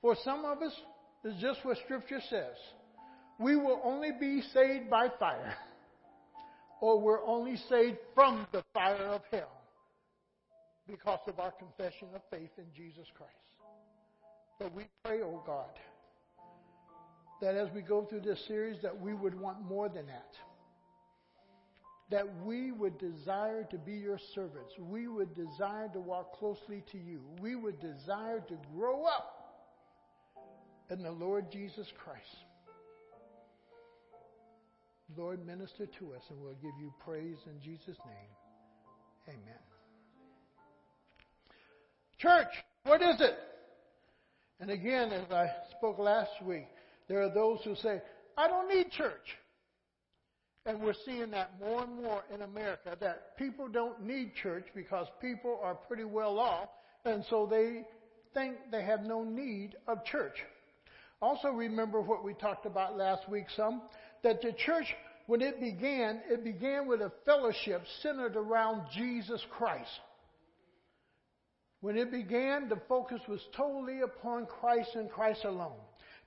For some of us, it's just what Scripture says. We will only be saved by fire, or we're only saved from the fire of hell because of our confession of faith in Jesus Christ. But we pray, oh God, that as we go through this series, that we would want more than that. That we would desire to be your servants. We would desire to walk closely to you. We would desire to grow up in the Lord Jesus Christ. Lord, minister to us, and we'll give you praise in Jesus' name. Amen. Church, what is it? And again, as I spoke last week, there are those who say, I don't need church. And we're seeing that more and more in America that people don't need church because people are pretty well off, and so they think they have no need of church. Also, remember what we talked about last week some that the church, when it began, it began with a fellowship centered around Jesus Christ. When it began, the focus was totally upon Christ and Christ alone.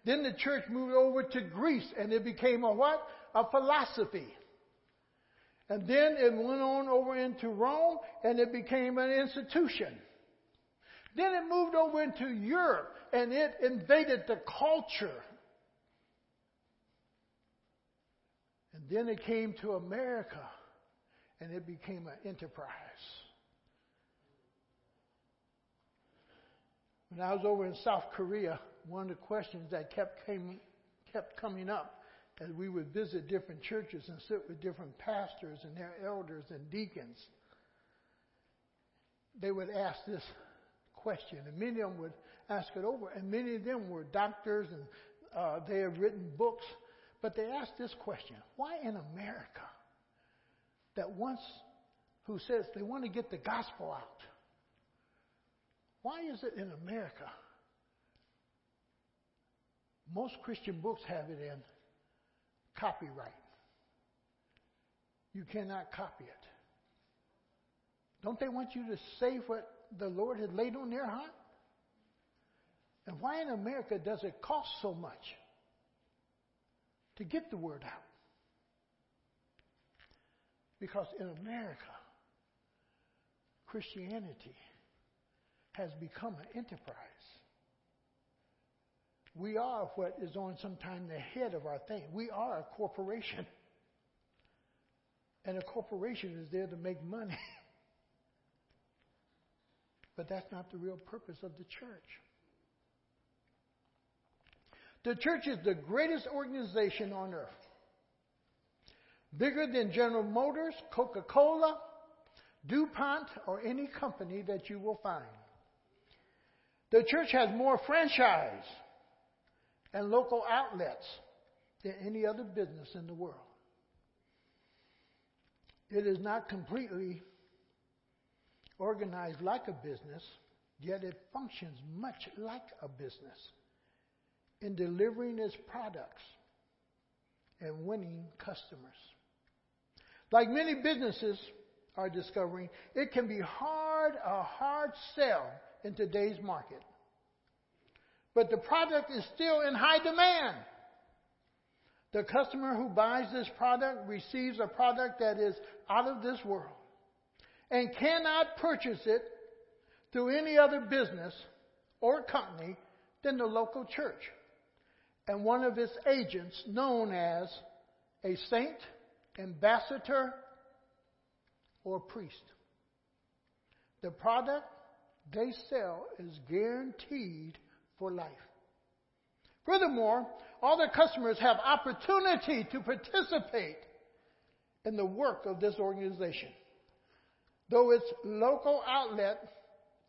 Then the church moved over to Greece and it became a what? A philosophy. And then it went on over into Rome and it became an institution. Then it moved over into Europe and it invaded the culture. And then it came to America and it became an enterprise. When I was over in South Korea, one of the questions that kept came, kept coming up as we would visit different churches and sit with different pastors and their elders and deacons, they would ask this question, and many of them would ask it over, and many of them were doctors and uh, they have written books, but they asked this question: Why in America, that once who says they want to get the gospel out, why is it in America most Christian books have it in copyright. You cannot copy it. Don't they want you to say what the Lord had laid on their heart? And why in America does it cost so much to get the word out? Because in America, Christianity has become an enterprise. We are what is on sometime the head of our thing. We are a corporation. And a corporation is there to make money. but that's not the real purpose of the church. The church is the greatest organization on earth. Bigger than General Motors, Coca Cola, DuPont, or any company that you will find. The church has more franchise and local outlets than any other business in the world. It is not completely organized like a business, yet it functions much like a business in delivering its products and winning customers. Like many businesses are discovering, it can be hard, a hard sell in today's market but the product is still in high demand. The customer who buys this product receives a product that is out of this world and cannot purchase it through any other business or company than the local church and one of its agents known as a saint, ambassador, or priest. The product they sell is guaranteed for life. Furthermore, all their customers have opportunity to participate in the work of this organization. Though its local outlet,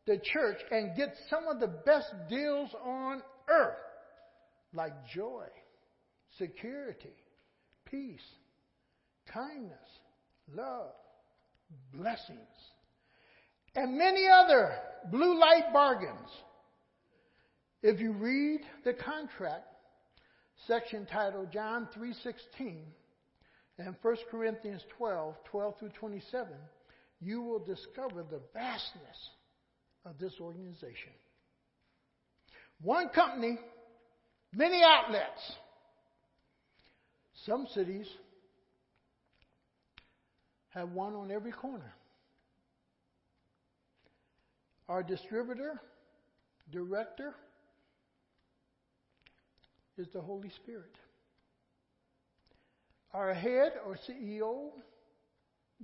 the church, and get some of the best deals on earth, like joy, security, peace, kindness, love, blessings, and many other blue light bargains. If you read the contract section titled John 3:16 and 1 Corinthians 12, 12 through 27, you will discover the vastness of this organization. One company, many outlets. Some cities have one on every corner. Our distributor, director, is the Holy Spirit. Our head or CEO,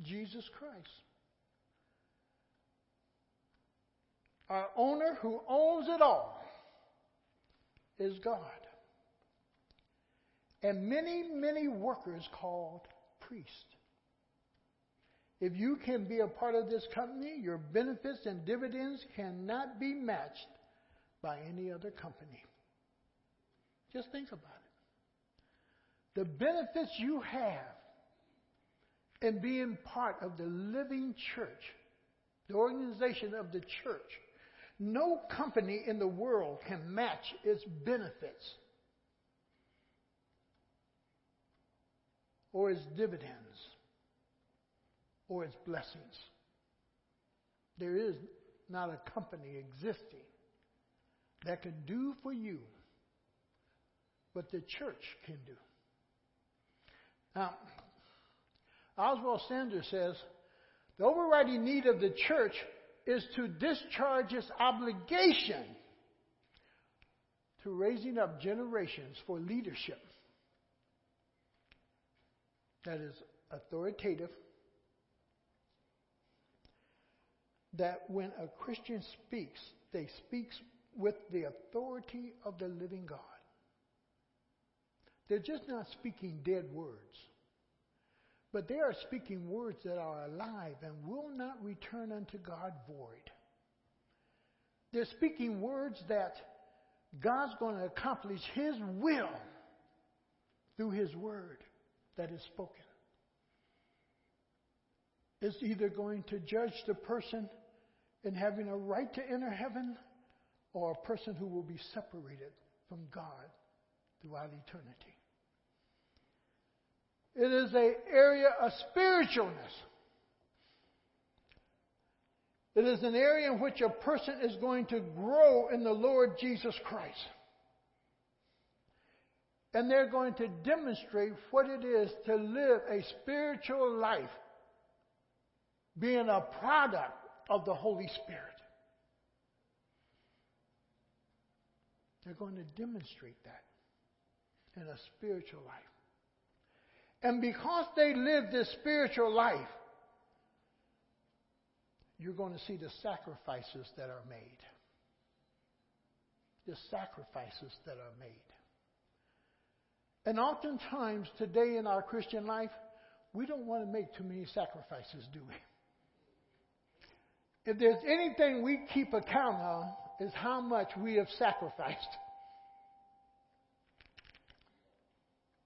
Jesus Christ. Our owner who owns it all is God. And many, many workers called priests. If you can be a part of this company, your benefits and dividends cannot be matched by any other company. Just think about it. The benefits you have in being part of the living church, the organization of the church, no company in the world can match its benefits or its dividends or its blessings. There is not a company existing that can do for you what the church can do. Now, Oswald Sanders says the overriding need of the church is to discharge its obligation to raising up generations for leadership that is authoritative, that when a Christian speaks, they speak with the authority of the living God. They're just not speaking dead words. But they are speaking words that are alive and will not return unto God void. They're speaking words that God's going to accomplish His will through His word that is spoken. It's either going to judge the person in having a right to enter heaven or a person who will be separated from God throughout eternity. It is an area of spiritualness. It is an area in which a person is going to grow in the Lord Jesus Christ. And they're going to demonstrate what it is to live a spiritual life, being a product of the Holy Spirit. They're going to demonstrate that in a spiritual life. And because they live this spiritual life, you're going to see the sacrifices that are made. The sacrifices that are made. And oftentimes today in our Christian life, we don't want to make too many sacrifices, do we? If there's anything we keep account of, is how much we have sacrificed.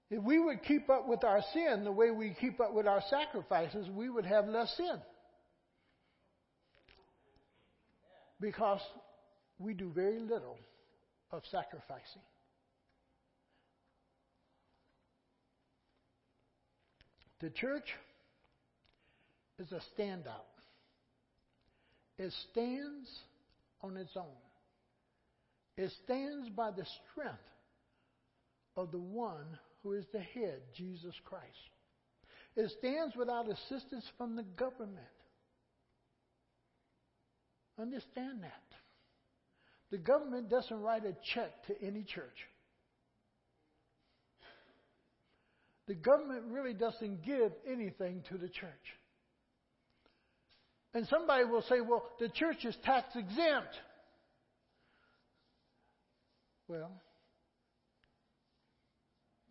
If we would keep up with our sin the way we keep up with our sacrifices, we would have less sin. Because we do very little of sacrificing. The church is a standout. It stands on its own. It stands by the strength of the one who is the head, Jesus Christ. It stands without assistance from the government. Understand that. The government doesn't write a check to any church. The government really doesn't give anything to the church. And somebody will say, well, the church is tax exempt. Well,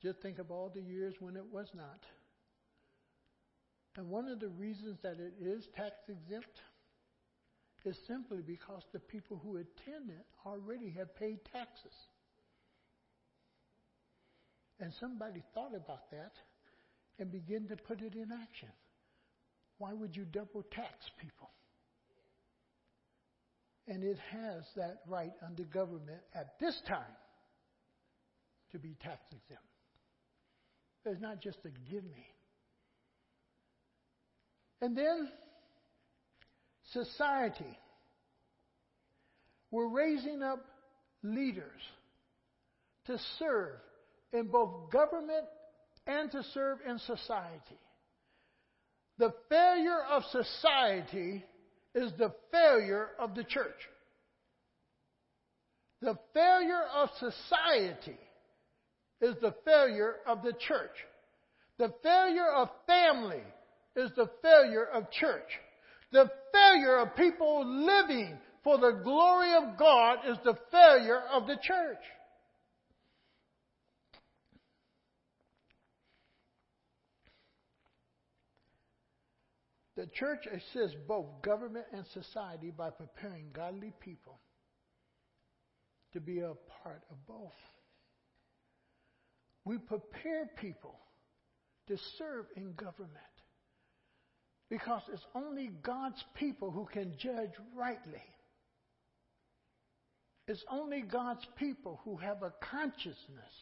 just think of all the years when it was not. And one of the reasons that it is tax exempt is simply because the people who attend it already have paid taxes. And somebody thought about that and began to put it in action. Why would you double tax people? And it has that right under government at this time to be tax exempt. It's not just a give me. And then society. We're raising up leaders to serve in both government and to serve in society. The failure of society is the failure of the church. The failure of society is the failure of the church. The failure of family is the failure of church. The failure of people living for the glory of God is the failure of the church. The church assists both government and society by preparing godly people to be a part of both. We prepare people to serve in government because it's only God's people who can judge rightly. It's only God's people who have a consciousness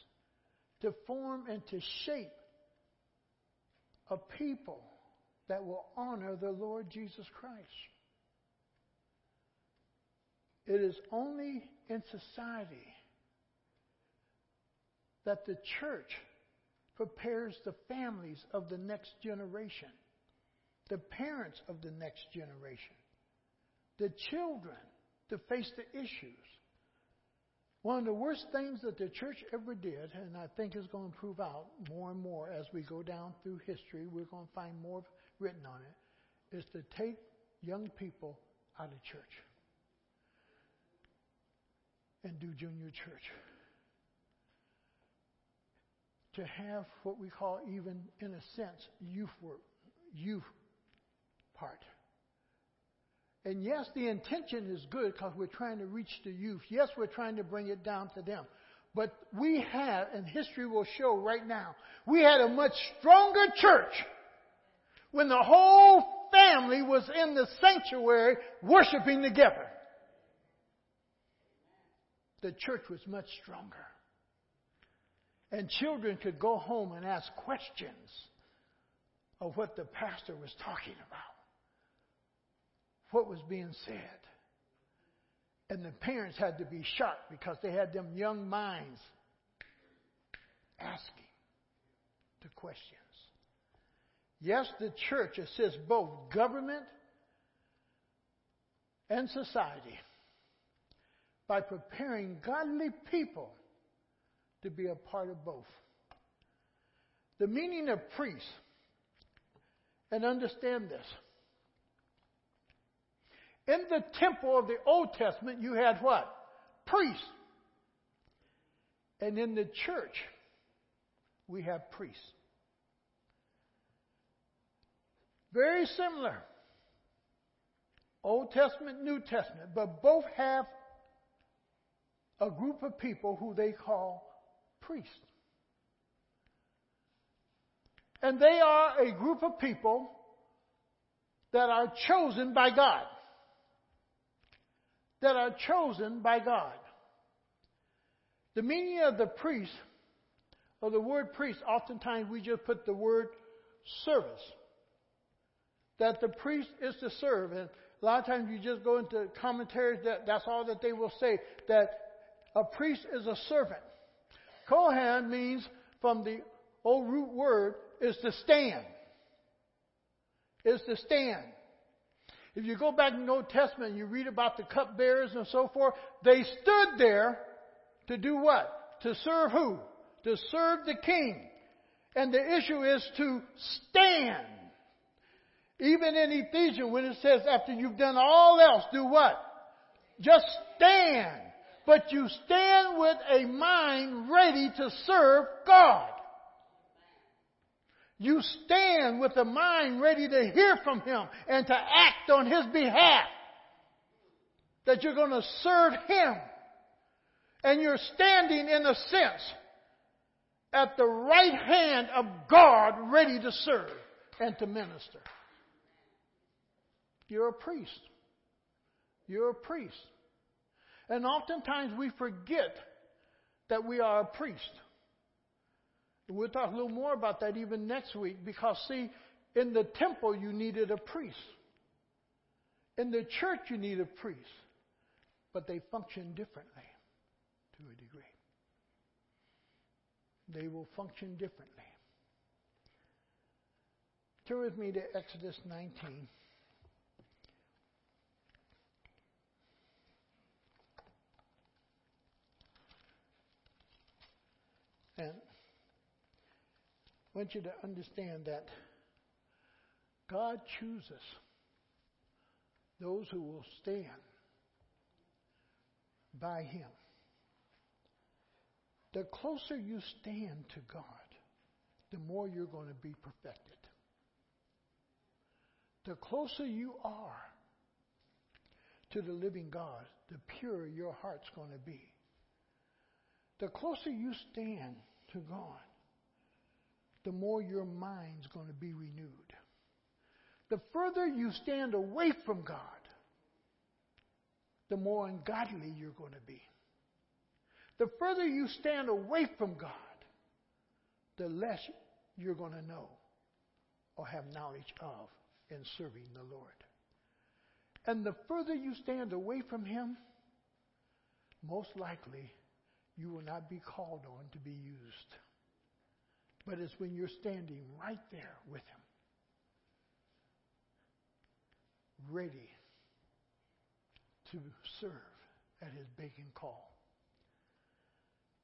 to form and to shape a people that will honor the Lord Jesus Christ. It is only in society that the church prepares the families of the next generation, the parents of the next generation, the children to face the issues. One of the worst things that the church ever did, and I think is going to prove out more and more as we go down through history, we're going to find more written on it, is to take young people out of church and do junior church. To have what we call, even in a sense, youth work, youth part. And yes, the intention is good because we're trying to reach the youth. Yes, we're trying to bring it down to them. But we have, and history will show right now, we had a much stronger church when the whole family was in the sanctuary worshiping together. The church was much stronger. And children could go home and ask questions of what the pastor was talking about what was being said. And the parents had to be sharp because they had them young minds asking the questions. Yes, the church assists both government and society by preparing godly people to be a part of both. The meaning of priest, and understand this in the temple of the Old Testament, you had what? Priests. And in the church, we have priests. Very similar. Old Testament, New Testament, but both have a group of people who they call priests. And they are a group of people that are chosen by God that are chosen by God. The meaning of the priest, or the word priest, oftentimes we just put the word service. That the priest is to serve. And a lot of times you just go into commentaries that that's all that they will say, that a priest is a servant. Kohan means, from the old root word, is to stand. Is to stand. If you go back in the Old Testament and you read about the cupbearers and so forth, they stood there to do what? To serve who? To serve the king. And the issue is to stand. Even in Ephesians, when it says, after you've done all else, do what? Just stand. But you stand with a mind ready to serve God. You stand with a mind ready to hear from Him and to act on His behalf. That you're going to serve Him. And you're standing in a sense at the right hand of God ready to serve and to minister. You're a priest. You're a priest. And oftentimes we forget that we are a priest. We'll talk a little more about that even next week because, see, in the temple you needed a priest. In the church you need a priest. But they function differently. to a degree. They will function differently. Turn with me to Exodus 19. And I want you to understand that God chooses those who will stand by Him. The closer you stand to God, the more you're going to be perfected. The closer you are to the living God, the purer your heart's going to be. The closer you stand to God, the more your mind's going to be renewed. The further you stand away from God, the more ungodly you're going to be. The further you stand away from God, the less you're going to know or have knowledge of in serving the Lord. And the further you stand away from Him, most likely you will not be called on to be used. But it's when you're standing right there with Him, ready to serve at His begging call.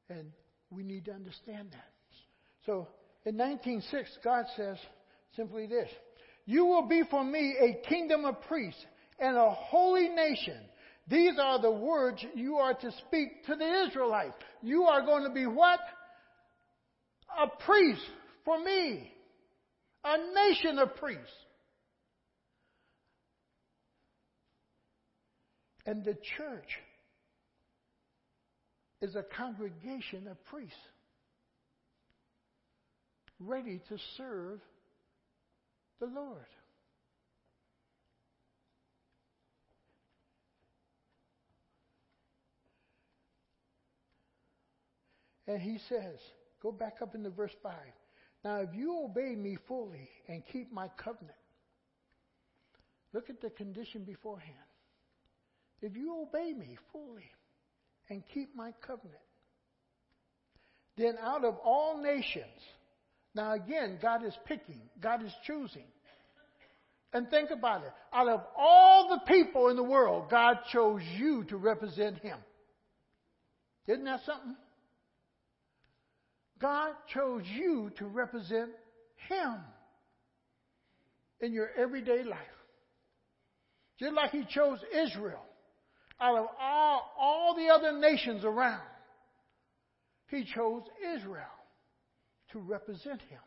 And we need to understand that. So in 1906, God says simply this You will be for me a kingdom of priests and a holy nation. These are the words you are to speak to the Israelites. You are going to be what? A priest for me. A nation of priests. And the church is a congregation of priests ready to serve the Lord. And he says, go back up into verse 5. Now, if you obey me fully and keep my covenant, look at the condition beforehand. If you obey me fully and keep my covenant, then out of all nations, now again, God is picking, God is choosing. And think about it. Out of all the people in the world, God chose you to represent Him. Isn't that something? God chose you to represent Him in your everyday life. Just like He chose Israel out of all, all the other nations around. He chose Israel to represent Him.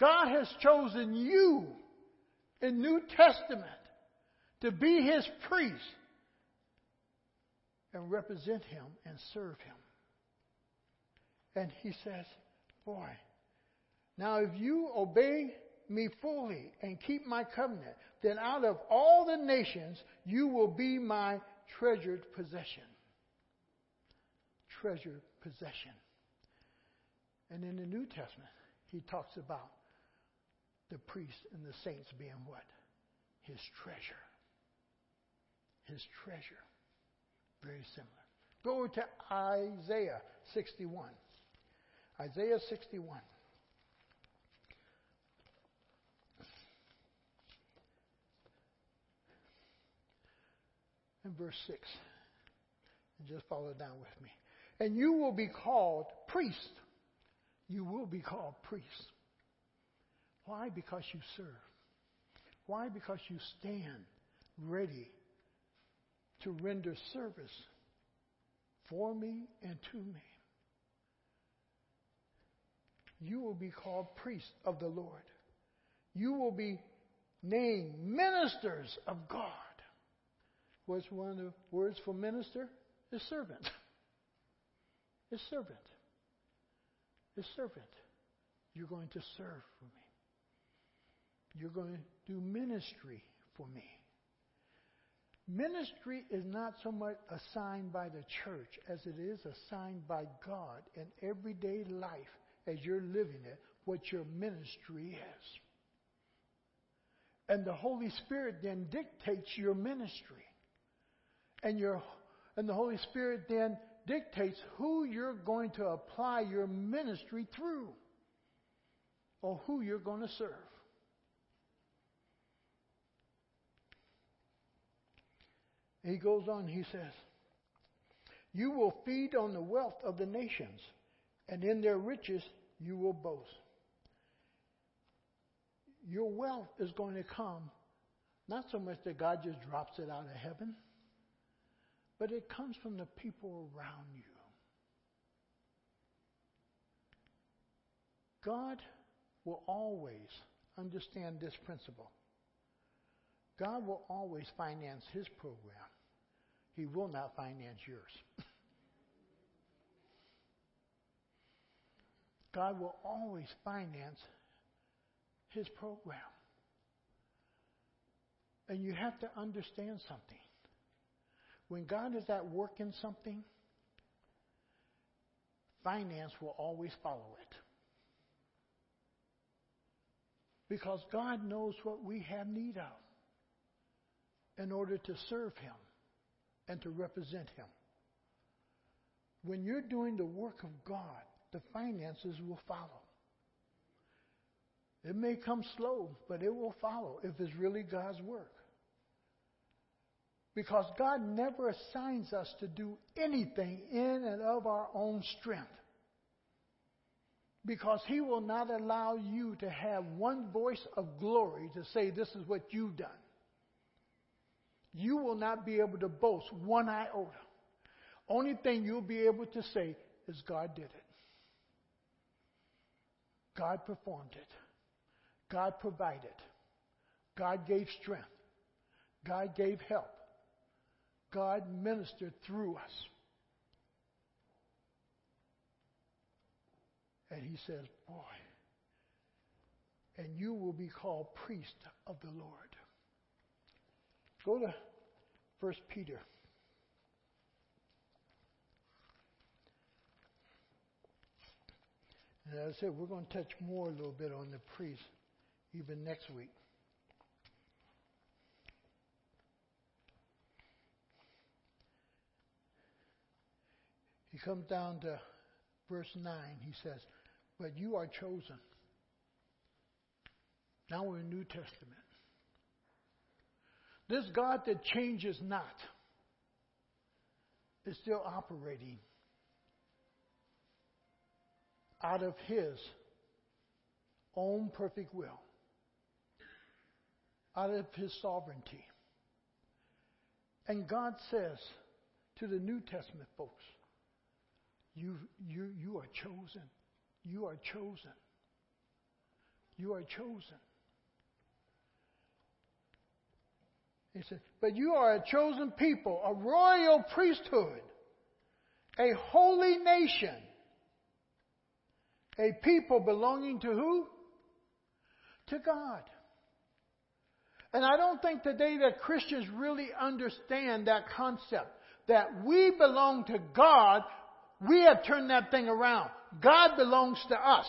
God has chosen you in New Testament to be His priest and represent Him and serve Him. And he says, Boy, now if you obey me fully and keep my covenant, then out of all the nations you will be my treasured possession. Treasured possession. And in the New Testament, he talks about the priests and the saints being what? His treasure. His treasure. Very similar. Go to Isaiah 61. Isaiah 61. And verse 6. And just follow down with me. And you will be called priest. You will be called priest. Why? Because you serve. Why? Because you stand ready to render service for me and to me you will be called priests of the Lord. You will be named ministers of God. What's one of the words for minister? Is servant. Is servant. Is servant. You're going to serve for me. You're going to do ministry for me. Ministry is not so much assigned by the church as it is assigned by God in everyday life as you're living it what your ministry is. And the Holy Spirit then dictates your ministry. And your and the Holy Spirit then dictates who you're going to apply your ministry through or who you're going to serve. He goes on, he says, You will feed on the wealth of the nations, and in their riches you will boast. Your wealth is going to come not so much that God just drops it out of heaven, but it comes from the people around you. God will always understand this principle. God will always finance his program. He will not finance yours. God will always finance his program. And you have to understand something. When God is at work in something, finance will always follow it. Because God knows what we have need of in order to serve Him and to represent Him. When you're doing the work of God, the finances will follow. It may come slow, but it will follow if it's really God's work. Because God never assigns us to do anything in and of our own strength. Because He will not allow you to have one voice of glory to say, This is what you've done. You will not be able to boast one iota. Only thing you'll be able to say is, God did it. God performed it. God provided. God gave strength. God gave help. God ministered through us. And he says, Boy, and you will be called priest of the Lord. Go to 1 Peter. And as I said, we're going to touch more a little bit on the priest even next week. He comes down to verse 9. He says, But you are chosen. Now we're in New Testament. This God that changes not is still operating out of His own perfect will, out of His sovereignty. And God says to the New Testament folks, you, you, you are chosen. You are chosen. You are chosen. He said, But you are a chosen people, a royal priesthood, a holy nation, a people belonging to who? To God. And I don't think today that Christians really understand that concept that we belong to God we have turned that thing around. God belongs to us.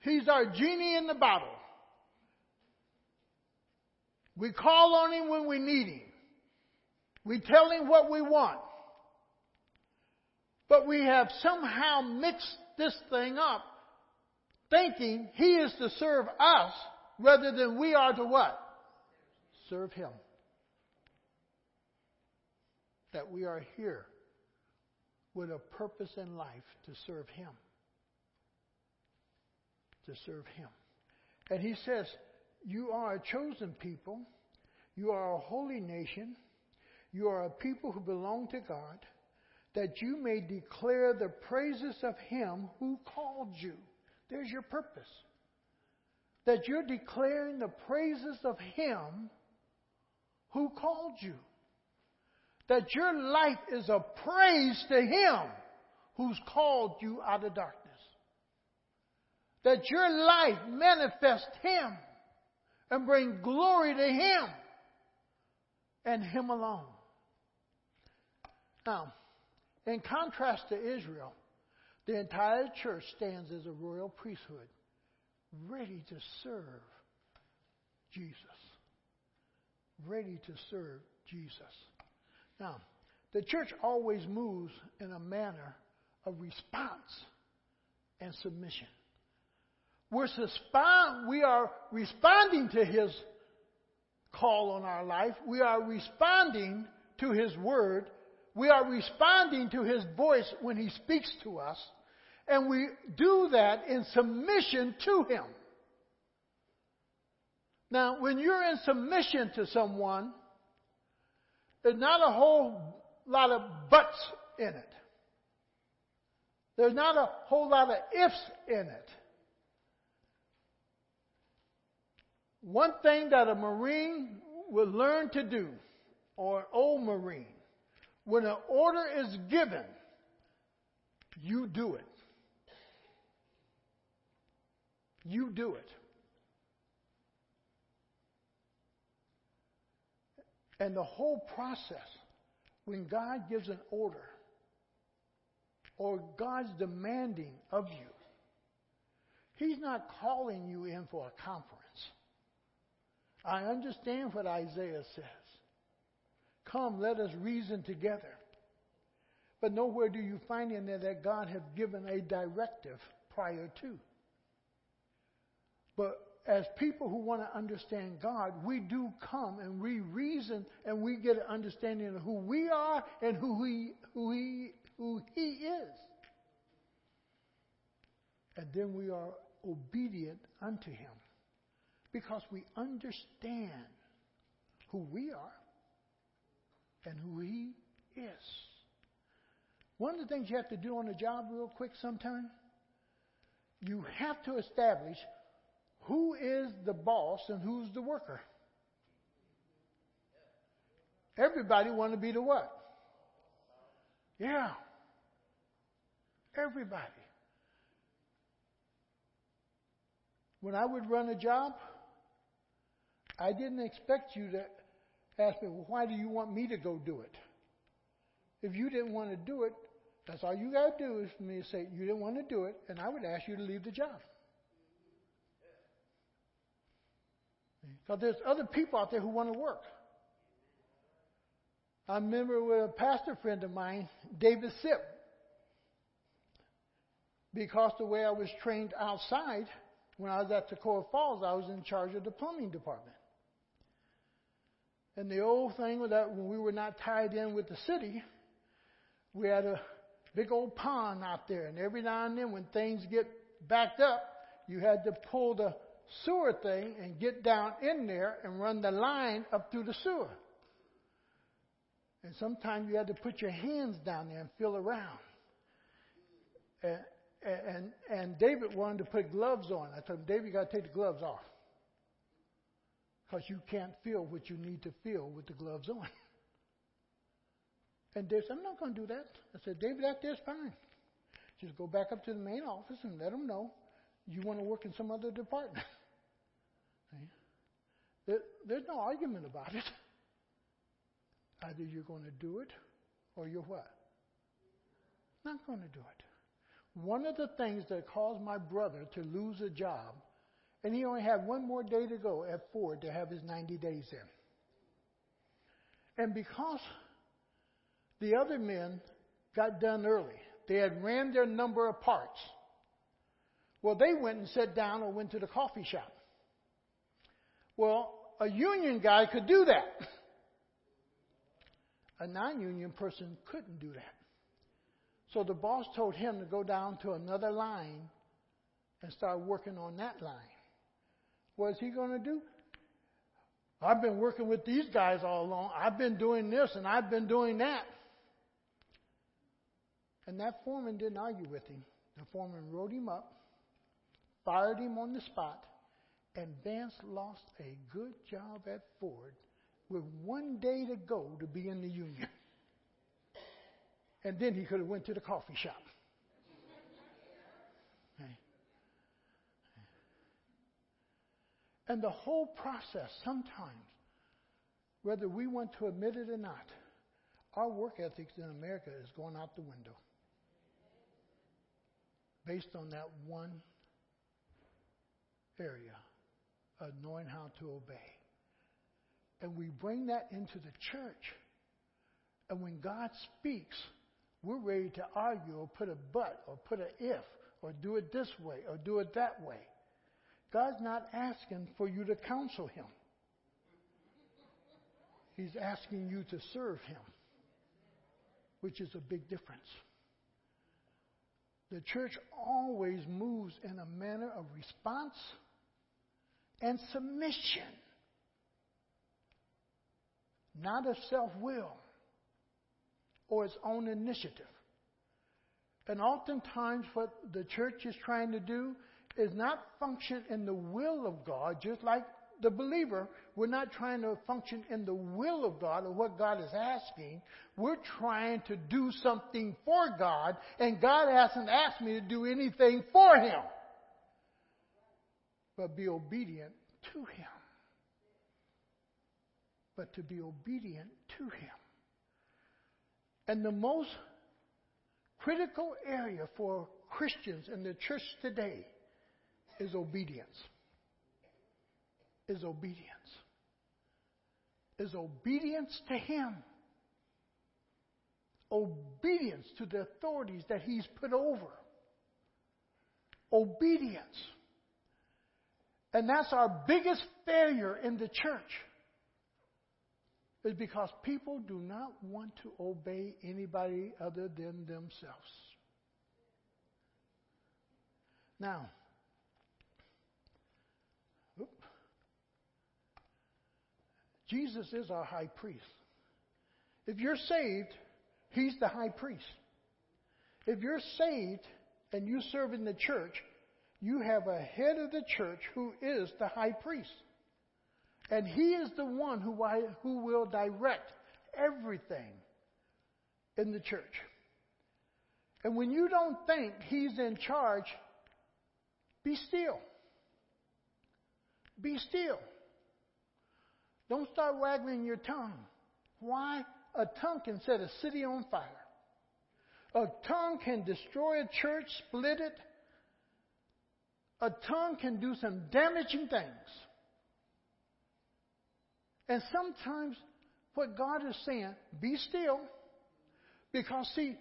He's our genie in the bottle. We call on him when we need him. We tell him what we want. But we have somehow mixed this thing up, thinking he is to serve us rather than we are to what? Serve him that we are here with a purpose in life to serve Him. To serve Him. And He says, You are a chosen people, you are a holy nation, you are a people who belong to God, that you may declare the praises of Him who called you. There's your purpose. That you're declaring the praises of Him who called you that your life is a praise to Him who's called you out of darkness. That your life manifests Him and bring glory to Him and Him alone. Now, in contrast to Israel, the entire church stands as a royal priesthood, ready to serve Jesus, ready to serve Jesus. Now, the church always moves in a manner of response and submission. We're we are responding to His call on our life. We are responding to His word. We are responding to His voice when He speaks to us. And we do that in submission to Him. Now, when you're in submission to someone, there's not a whole lot of buts in it. There's not a whole lot of ifs in it. One thing that a Marine will learn to do, or an old Marine, when an order is given, you do it. You do it. And the whole process, when God gives an order, or God's demanding of you, He's not calling you in for a conference. I understand what Isaiah says. Come, let us reason together. But nowhere do you find in there that God has given a directive prior to. But as people who want to understand God, we do come and we reason and we get an understanding of who we are and who He, who He, who He is. And then we are obedient unto Him because we understand who we are and who He is. One of the things you have to do on the job, real quick, sometime, you have to establish who is the boss and who's the worker. Everybody want to be the what? Yeah. Everybody. When I would run a job, I didn't expect you to ask me, well, why do you want me to go do it? If you didn't want to do it, that's all you got to do is for me to say, you didn't want to do it, and I would ask you to leave the job. Because there's other people out there who want to work. I remember with a pastor friend of mine, David Sipp, because the way I was trained outside, when I was at Toccoa Falls, I was in charge of the plumbing department. And the old thing was that when we were not tied in with the city, we had a big old pond out there. And every now and then, when things get backed up, you had to pull the sewer thing and get down in there and run the line up through the sewer. And sometimes you had to put your hands down there and feel around. And, and, and David wanted to put gloves on. I told him, David, you got to take the gloves off. Because you can't feel what you need to feel with the gloves on. And David said, I'm not going to do that. I said, David, that there's fine. Just go back up to the main office and let them know you want to work in some other department. There, there's no argument about it. Either you're going to do it or you're what? Not going to do it. One of the things that caused my brother to lose a job, and he only had one more day to go at Ford to have his 90 days in. And because the other men got done early, they had ran their number of parts. Well, they went and sat down or went to the coffee shop. Well, a union guy could do that. A non union person couldn't do that. So the boss told him to go down to another line and start working on that line. What is he going to do? I've been working with these guys all along. I've been doing this and I've been doing that. And that foreman didn't argue with him. The foreman wrote him up, fired him on the spot, and Vance lost a good job at Ford with one day to go to be in the union. And then he could have went to the coffee shop. And the whole process, sometimes, whether we want to admit it or not, our work ethics in America is going out the window based on that one area of knowing how to obey. And we bring that into the church. And when God speaks, we're ready to argue or put a but or put an if or do it this way or do it that way. God's not asking for you to counsel him. He's asking you to serve him, which is a big difference. The church always moves in a manner of response and submission, not of self will or its own initiative. And oftentimes, what the church is trying to do is not function in the will of God, just like the believer, we're not trying to function in the will of God or what God is asking. We're trying to do something for God, and God hasn't asked me to do anything for Him, but be obedient to Him. But to be obedient to Him. And the most critical area for Christians in the church today is obedience. Is obedience. Is obedience to Him. Obedience to the authorities that He's put over. Obedience. And that's our biggest failure in the church. Is because people do not want to obey anybody other than themselves. Now, Jesus is our high priest. If you're saved, he's the high priest. If you're saved and you serve in the church, you have a head of the church who is the high priest. And he is the one who, who will direct everything in the church. And when you don't think he's in charge, be still. Be still. Don't start waggling your tongue. Why? A tongue can set a city on fire. A tongue can destroy a church, split it. A tongue can do some damaging things. And sometimes what God is saying, be still. Because, see,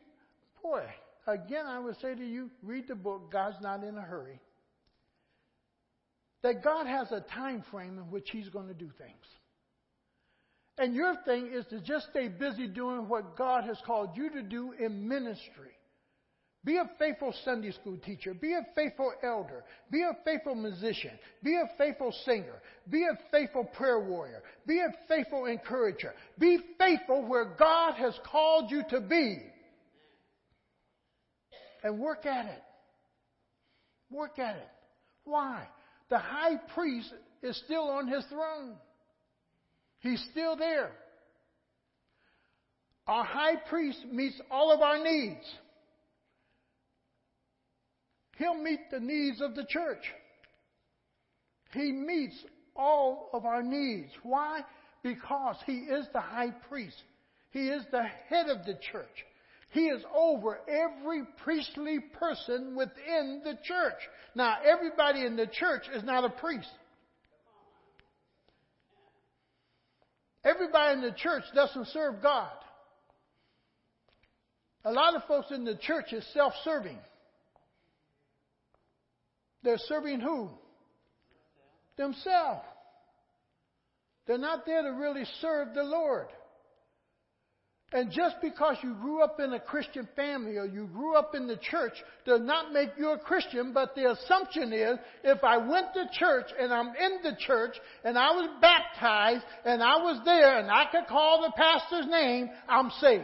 boy, again, I would say to you, read the book, God's not in a hurry. That God has a time frame in which He's going to do things. And your thing is to just stay busy doing what God has called you to do in ministry. Be a faithful Sunday school teacher. Be a faithful elder. Be a faithful musician. Be a faithful singer. Be a faithful prayer warrior. Be a faithful encourager. Be faithful where God has called you to be. And work at it. Work at it. Why? The high priest is still on his throne. He's still there. Our high priest meets all of our needs. He'll meet the needs of the church. He meets all of our needs. Why? Because He is the high priest. He is the head of the church. He is over every priestly person within the church. Now, everybody in the church is not a priest. Everybody in the church doesn't serve God. A lot of folks in the church is self serving. They're serving who? Themselves. They're not there to really serve the Lord. And just because you grew up in a Christian family or you grew up in the church does not make you a Christian, but the assumption is if I went to church and I'm in the church and I was baptized and I was there and I could call the pastor's name, I'm saved.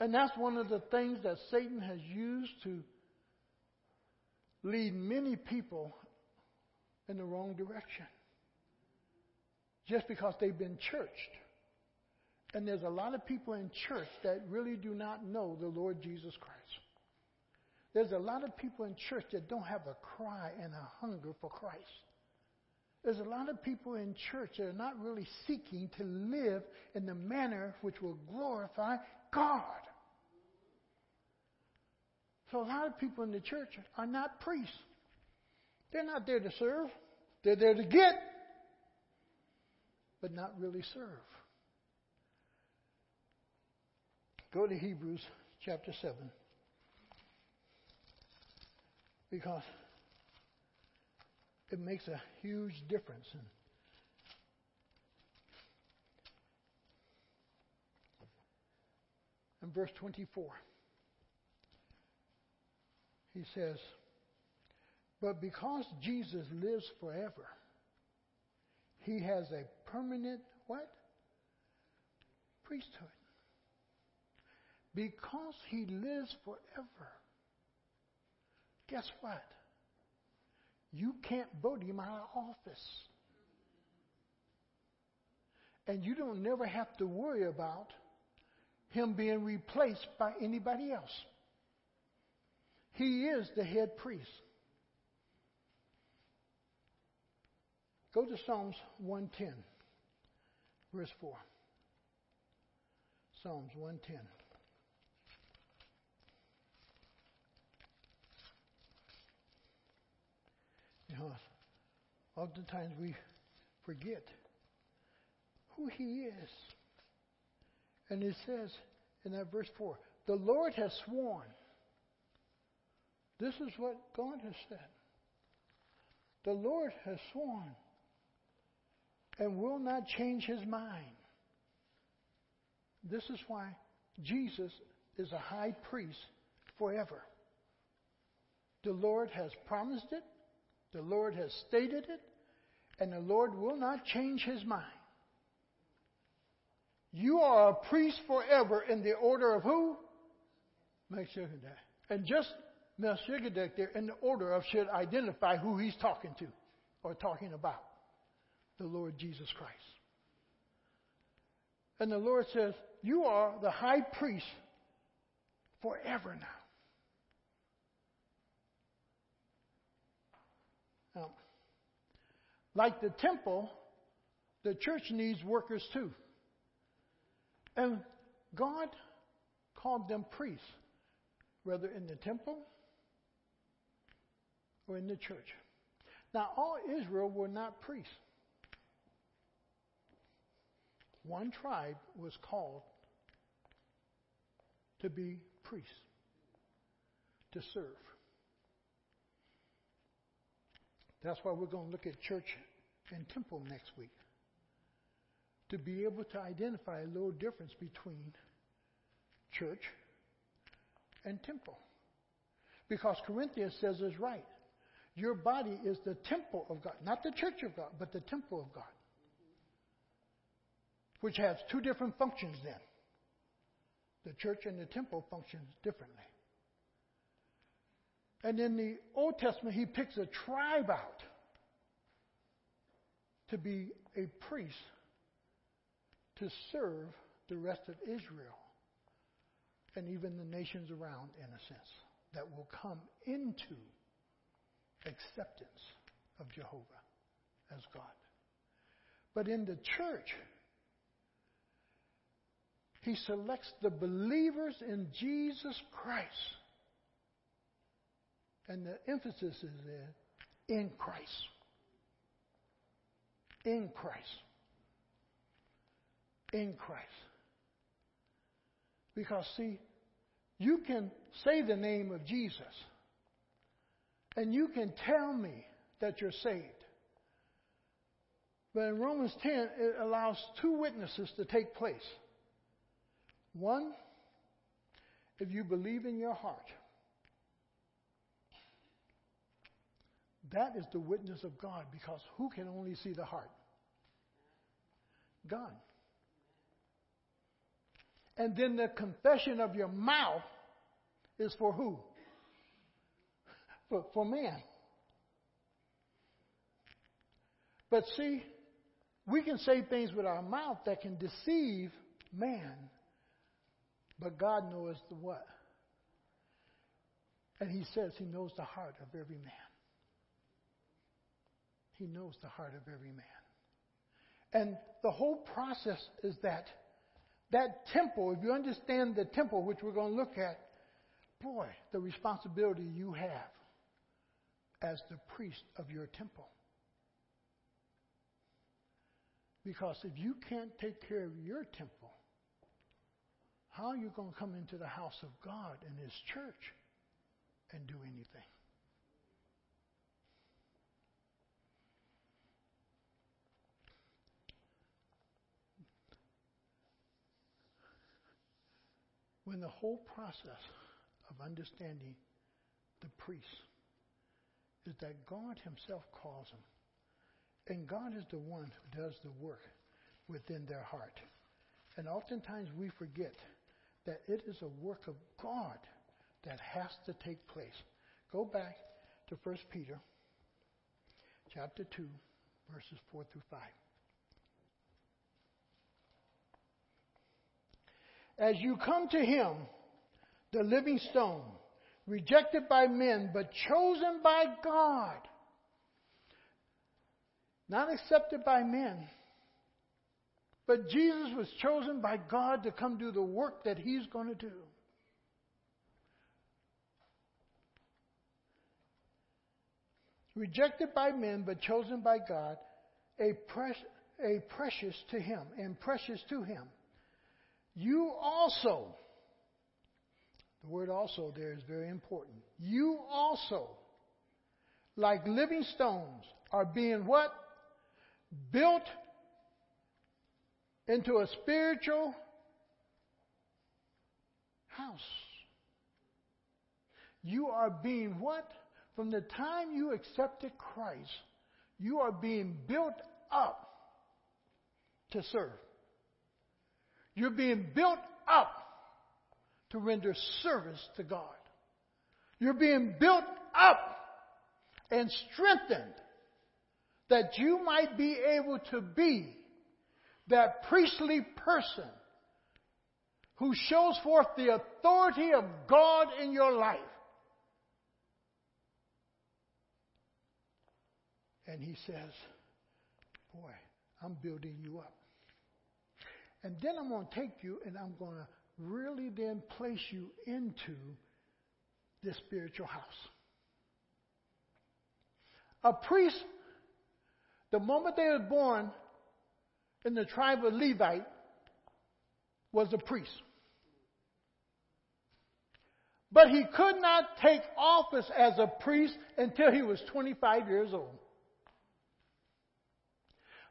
And that's one of the things that Satan has used to lead many people in the wrong direction just because they've been churched. And there's a lot of people in church that really do not know the Lord Jesus Christ. There's a lot of people in church that don't have a cry and a hunger for Christ. There's a lot of people in church that are not really seeking to live in the manner which will glorify God. So a lot of people in the church are not priests. They're not there to serve, they're there to get, but not really serve. Go to Hebrews chapter 7. Because it makes a huge difference. In, in verse 24, he says, But because Jesus lives forever, he has a permanent what? Priesthood. Because he lives forever. Guess what? You can't vote him out of office. And you don't never have to worry about him being replaced by anybody else. He is the head priest. Go to Psalms 110, verse 4. Psalms 110. You know, oftentimes we forget who He is. And it says in that verse 4 the Lord has sworn. This is what God has said. The Lord has sworn and will not change his mind. This is why Jesus is a high priest forever. The Lord has promised it, the Lord has stated it, and the Lord will not change his mind. You are a priest forever in the order of who? Melchizedek. And just Melchizedek there in the order of should identify who he's talking to or talking about the Lord Jesus Christ. And the Lord says, You are the high priest forever now. Now, like the temple, the church needs workers too. And God called them priests, whether in the temple or in the church. Now, all Israel were not priests. One tribe was called to be priests, to serve. That's why we're going to look at church and temple next week. To be able to identify a little difference between church and temple. Because Corinthians says it's right. Your body is the temple of God. Not the church of God, but the temple of God which has two different functions then. The church and the temple functions differently. And in the Old Testament, he picks a tribe out to be a priest to serve the rest of Israel and even the nations around, in a sense, that will come into acceptance of Jehovah as God. But in the church, he selects the believers in Jesus Christ. And the emphasis is in, in Christ. In Christ. In Christ. Because, see, you can say the name of Jesus, and you can tell me that you're saved. But in Romans 10, it allows two witnesses to take place. One, if you believe in your heart, that is the witness of God because who can only see the heart? God. And then the confession of your mouth is for who? For, for man. But see, we can say things with our mouth that can deceive man. But God knows the what? And He says He knows the heart of every man. He knows the heart of every man. And the whole process is that that temple, if you understand the temple, which we're going to look at, boy, the responsibility you have as the priest of your temple. Because if you can't take care of your temple, how are you going to come into the house of God and His church and do anything? When the whole process of understanding the priest is that God Himself calls them. And God is the one who does the work within their heart. And oftentimes we forget that it is a work of God that has to take place. Go back to 1 Peter chapter 2, verses 4 through 5. As you come to him, the living stone, rejected by men, but chosen by God, not accepted by men. But Jesus was chosen by God to come do the work that he's going to do. Rejected by men, but chosen by God, a, a precious to him, and precious to him. You also, the word also there is very important. You also, like living stones, are being what? Built into a spiritual house. You are being what? From the time you accepted Christ, you are being built up to serve. You're being built up to render service to God. You're being built up and strengthened that you might be able to be that priestly person who shows forth the authority of God in your life. And he says, Boy, I'm building you up. And then I'm going to take you and I'm going to really then place you into this spiritual house. A priest, the moment they were born in the tribe of Levite, was a priest. But he could not take office as a priest until he was 25 years old.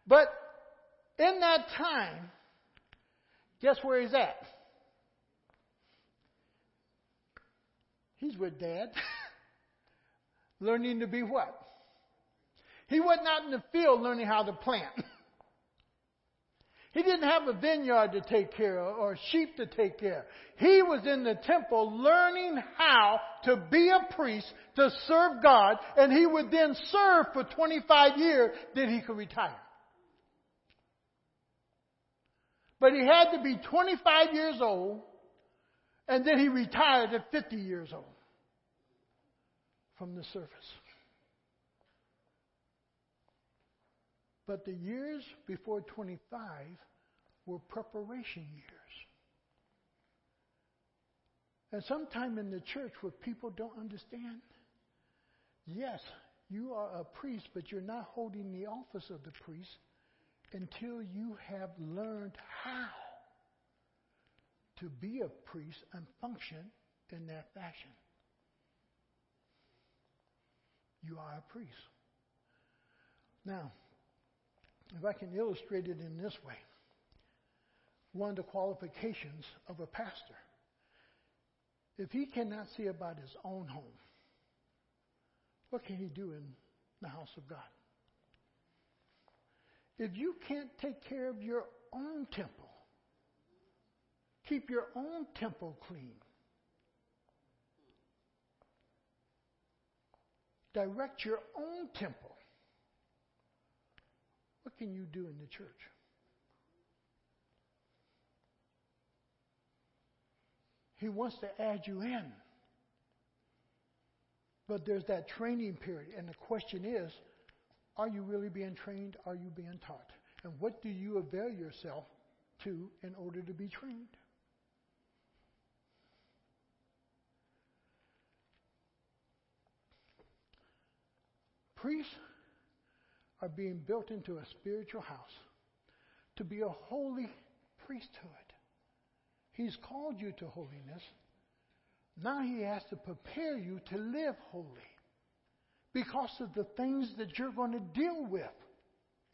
But in that time, Guess where he's at? He's with dad. learning to be what? He was not in the field learning how to plant. he didn't have a vineyard to take care of or sheep to take care of. He was in the temple learning how to be a priest to serve God, and he would then serve for 25 years, then he could retire. But he had to be 25 years old, and then he retired at 50 years old from the service. But the years before 25 were preparation years. And sometime in the church where people don't understand, yes, you are a priest, but you're not holding the office of the priest until you have learned how to be a priest and function in that fashion. You are a priest. Now, if I can illustrate it in this way, one of the qualifications of a pastor, if he cannot see about his own home, what can he do in the house of God? If you can't take care of your own temple, keep your own temple clean, direct your own temple, what can you do in the church? He wants to add you in. But there's that training period, and the question is are you really being trained? Are you being taught? And what do you avail yourself to in order to be trained? Priests are being built into a spiritual house to be a holy priesthood. He's called you to holiness. Now he has to prepare you to live holy because of the things that you're going to deal with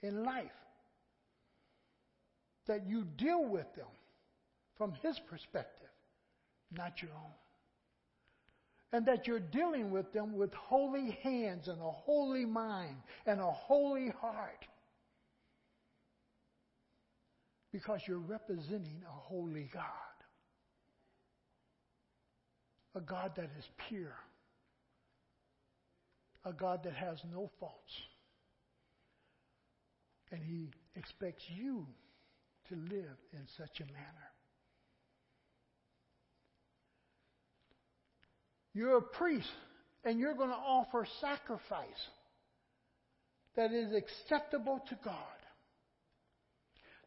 in life. That you deal with them from his perspective, not your own. And that you're dealing with them with holy hands and a holy mind and a holy heart. Because you're representing a holy God. A God that is pure. A God that has no faults. And He expects you to live in such a manner. You're a priest, and you're going to offer sacrifice that is acceptable to God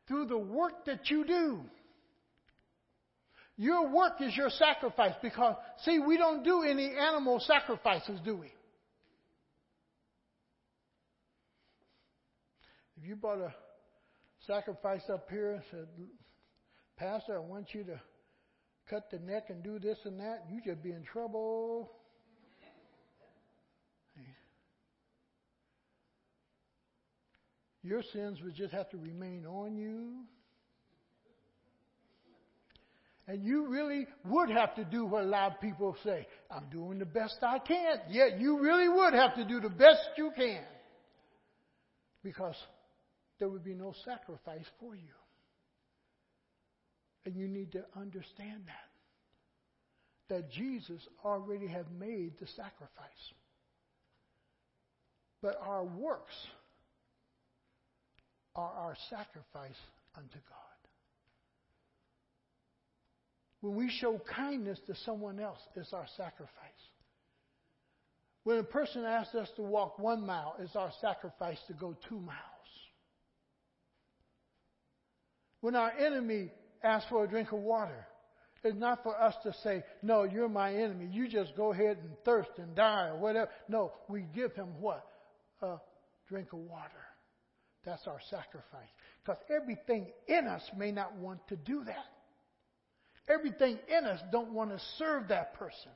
through the work that you do. Your work is your sacrifice because, see, we don't do any animal sacrifices, do we? If you brought a sacrifice up here and said, Pastor, I want you to cut the neck and do this and that, you just be in trouble. Your sins would just have to remain on you. And you really would have to do what a lot of people say. I'm doing the best I can. Yet you really would have to do the best you can. Because there would be no sacrifice for you. And you need to understand that. That Jesus already had made the sacrifice. But our works are our sacrifice unto God. When we show kindness to someone else, it's our sacrifice. When a person asks us to walk one mile, it's our sacrifice to go two miles. When our enemy asks for a drink of water, it's not for us to say, No, you're my enemy. You just go ahead and thirst and die or whatever. No, we give him what? A drink of water. That's our sacrifice. Because everything in us may not want to do that. Everything in us don't want to serve that person.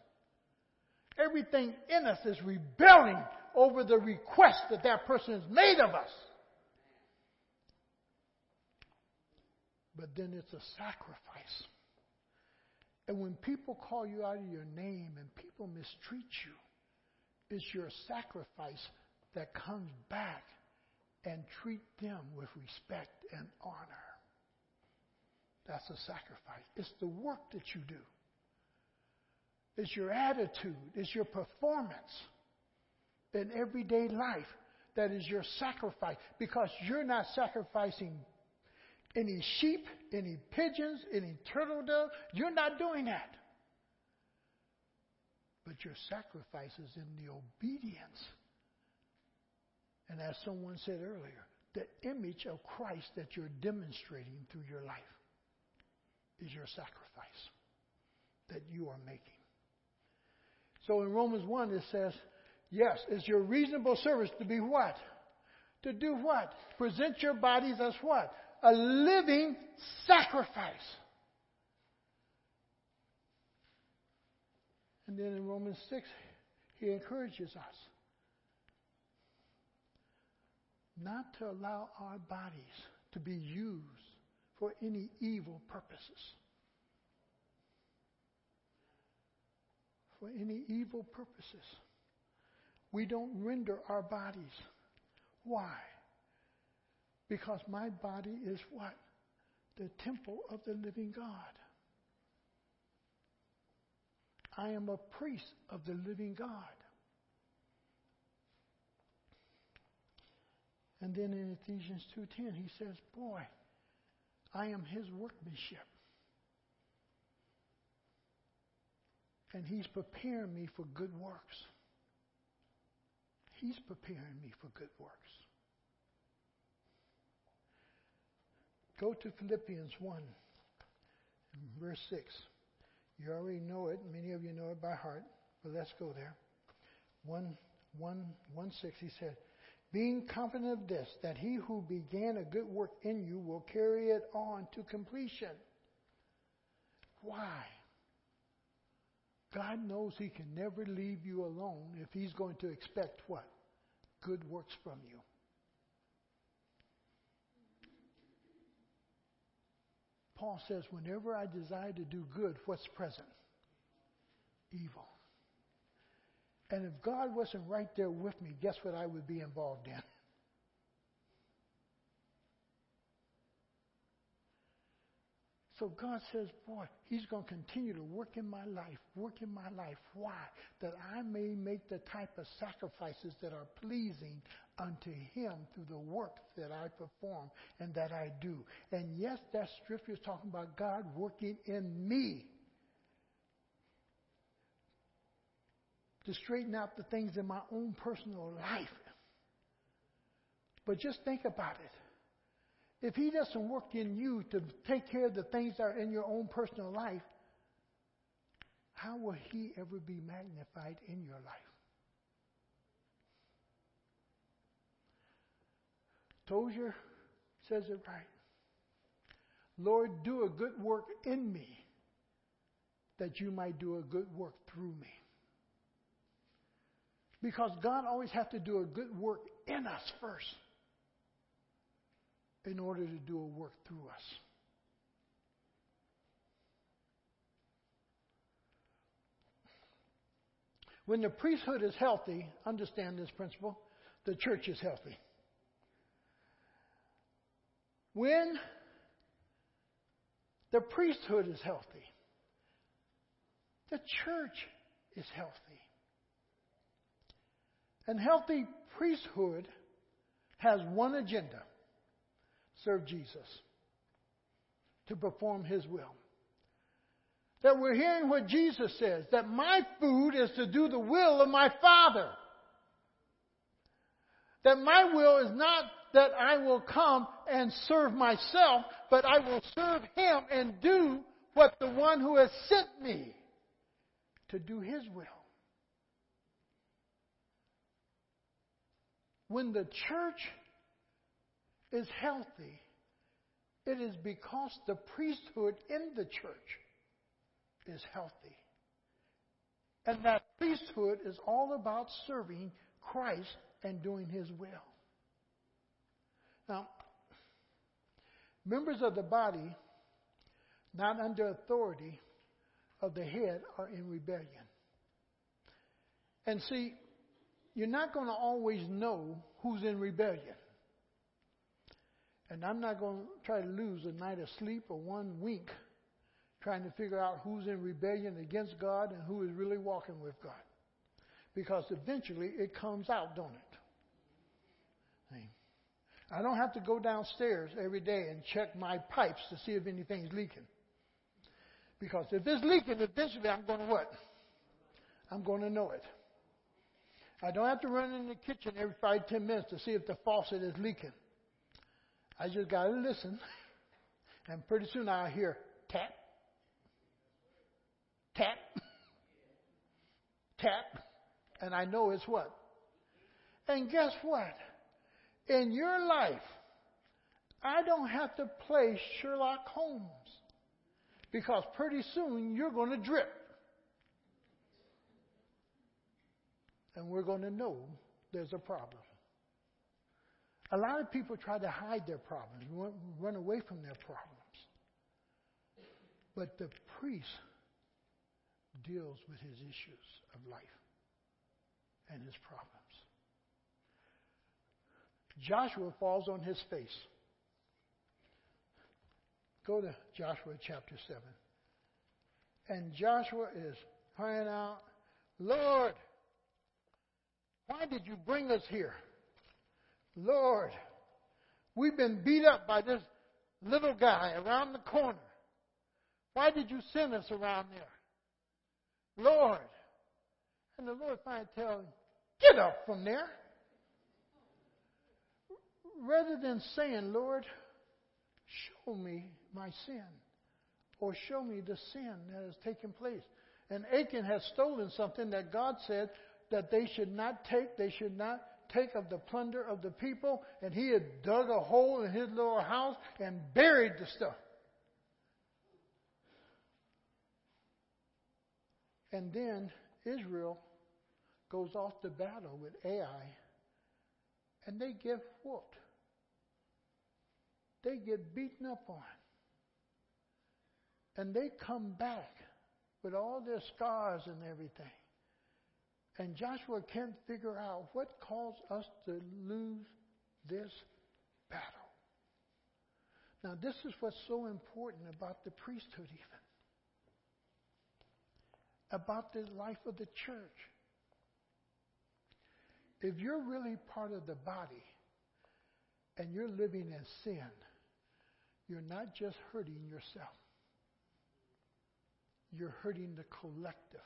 Everything in us is rebelling over the request that that person has made of us. But then it's a sacrifice. And when people call you out of your name and people mistreat you, it's your sacrifice that comes back and treat them with respect and honor. That's a sacrifice. It's the work that you do. It's your attitude. It's your performance in everyday life that is your sacrifice because you're not sacrificing any sheep, any pigeons, any turtle dove. You're not doing that. But your sacrifice is in the obedience and as someone said earlier, the image of Christ that you're demonstrating through your life is your sacrifice that you are making. So in Romans 1, it says, yes, it's your reasonable service to be what? To do what? Present your bodies as what? A living sacrifice. And then in Romans 6, he encourages us not to allow our bodies to be used for any evil purposes. For any evil purposes. We don't render our bodies. Why? Because my body is what? The temple of the living God. I am a priest of the living God. And then in Ephesians 2:10 he says, "Boy, I am his workmanship." And he's preparing me for good works. He's preparing me for good works. Go to Philippians 1, verse 6. You already know it. Many of you know it by heart, but let's go there. 1, 1, 1 6, he said, Being confident of this, that he who began a good work in you will carry it on to completion. Why? God knows he can never leave you alone if he's going to expect what? Good works from you. Paul says, whenever I desire to do good, what's present? Evil. And if God wasn't right there with me, guess what I would be involved in? So God says, boy, He's going to continue to work in my life, work in my life. Why? That I may make the type of sacrifices that are pleasing unto Him through the work that I perform and that I do. And yes, that scripture is talking about God working in me to straighten out the things in my own personal life. But just think about it. If He doesn't work in you to take care of the things that are in your own personal life, how will He ever be magnified in your life? Tozer says it right. Lord, do a good work in me that you might do a good work through me. Because God always has to do a good work in us first in order to do a work through us. When the priesthood is healthy, understand this principle, the church is healthy. When the priesthood is healthy, the church is healthy. And healthy priesthood has one agenda serve Jesus, to perform His will. That we're hearing what Jesus says, that my food is to do the will of my Father. That my will is not that I will come and serve myself, but I will serve Him and do what the one who has sent me to do His will. When the church is healthy, it is because the priesthood in the church is healthy. And that priesthood is all about serving Christ and doing His will. Now, members of the body, not under authority of the head, are in rebellion. And see, you're not going to always know who's in rebellion. And I'm not going to try to lose a night of sleep or one wink trying to figure out who's in rebellion against God and who is really walking with God. Because eventually it comes out, don't it? I don't have to go downstairs every day and check my pipes to see if anything's leaking. Because if it's leaking, eventually I'm going to what? I'm going to know it. I don't have to run in the kitchen every five, ten minutes to see if the faucet is leaking. I just got to listen. And pretty soon I'll hear tap, tap, tap. And I know it's what? And guess what? In your life, I don't have to play Sherlock Holmes because pretty soon you're going to drip. And we're going to know there's a problem. A lot of people try to hide their problems, run away from their problems. But the priest deals with his issues of life and his problems. Joshua falls on his face. Go to Joshua chapter 7. And Joshua is crying out, Lord, why did you bring us here? Lord, we've been beat up by this little guy around the corner. Why did you send us around there? Lord. And the Lord finally tells him, Get up from there. Rather than saying, Lord, show me my sin, or show me the sin that has taken place. And Achan has stolen something that God said that they should not take, they should not take of the plunder of the people, and he had dug a hole in his little house and buried the stuff. And then Israel goes off to battle with Ai, and they get whooped. They get beaten up on. And they come back with all their scars and everything. And Joshua can't figure out what caused us to lose this battle. Now, this is what's so important about the priesthood, even about the life of the church. If you're really part of the body and you're living in sin, you're not just hurting yourself, you're hurting the collective,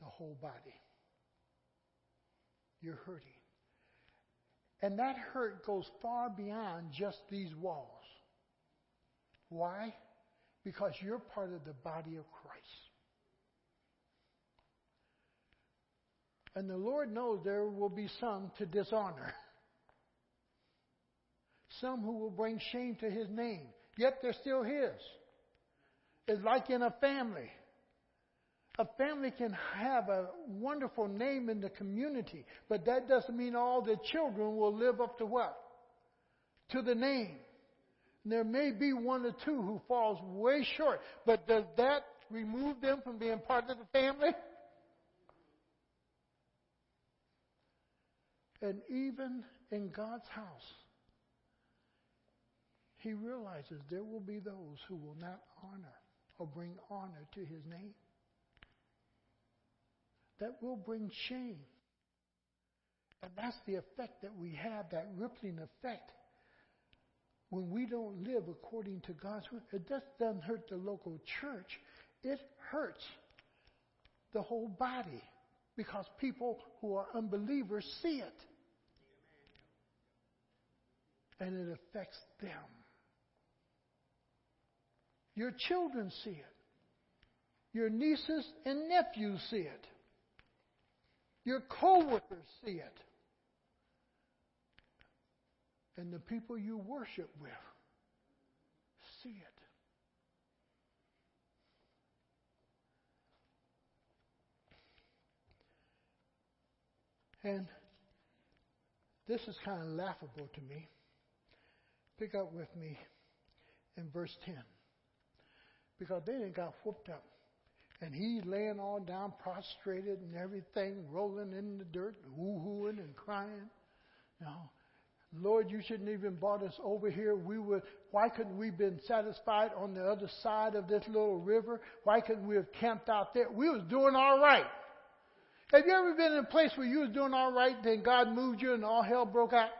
the whole body. You're hurting. And that hurt goes far beyond just these walls. Why? Because you're part of the body of Christ. And the Lord knows there will be some to dishonor. Some who will bring shame to his name. Yet they're still his. It's like in a family. A family can have a wonderful name in the community, but that doesn't mean all the children will live up to what? To the name. And there may be one or two who falls way short, but does that remove them from being part of the family? And even in God's house, he realizes there will be those who will not honor or bring honor to his name. That will bring shame. And that's the effect that we have, that rippling effect. When we don't live according to God's word, it just doesn't hurt the local church, it hurts the whole body because people who are unbelievers see it. And it affects them. Your children see it. Your nieces and nephews see it. Your co-workers see it. And the people you worship with see it. And this is kind of laughable to me. Pick up with me in verse 10. Because they didn't got whooped up. And he's laying all down, prostrated and everything, rolling in the dirt, woo-hooing and crying. No. Lord, you shouldn't even brought us over here. We would, why couldn't we been satisfied on the other side of this little river? Why couldn't we have camped out there? We was doing all right. Have you ever been in a place where you was doing all right, then God moved you and all hell broke out?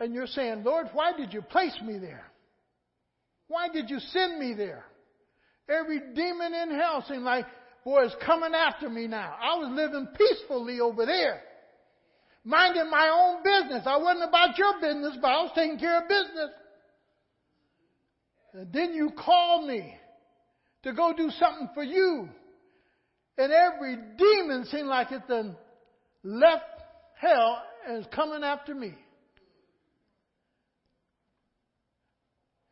And you're saying, Lord, why did you place me there? Why did you send me there? Every demon in hell seemed like, boy, it's coming after me now. I was living peacefully over there, minding my own business. I wasn't about your business, but I was taking care of business. And then you called me to go do something for you. And every demon seemed like it then left hell and is coming after me.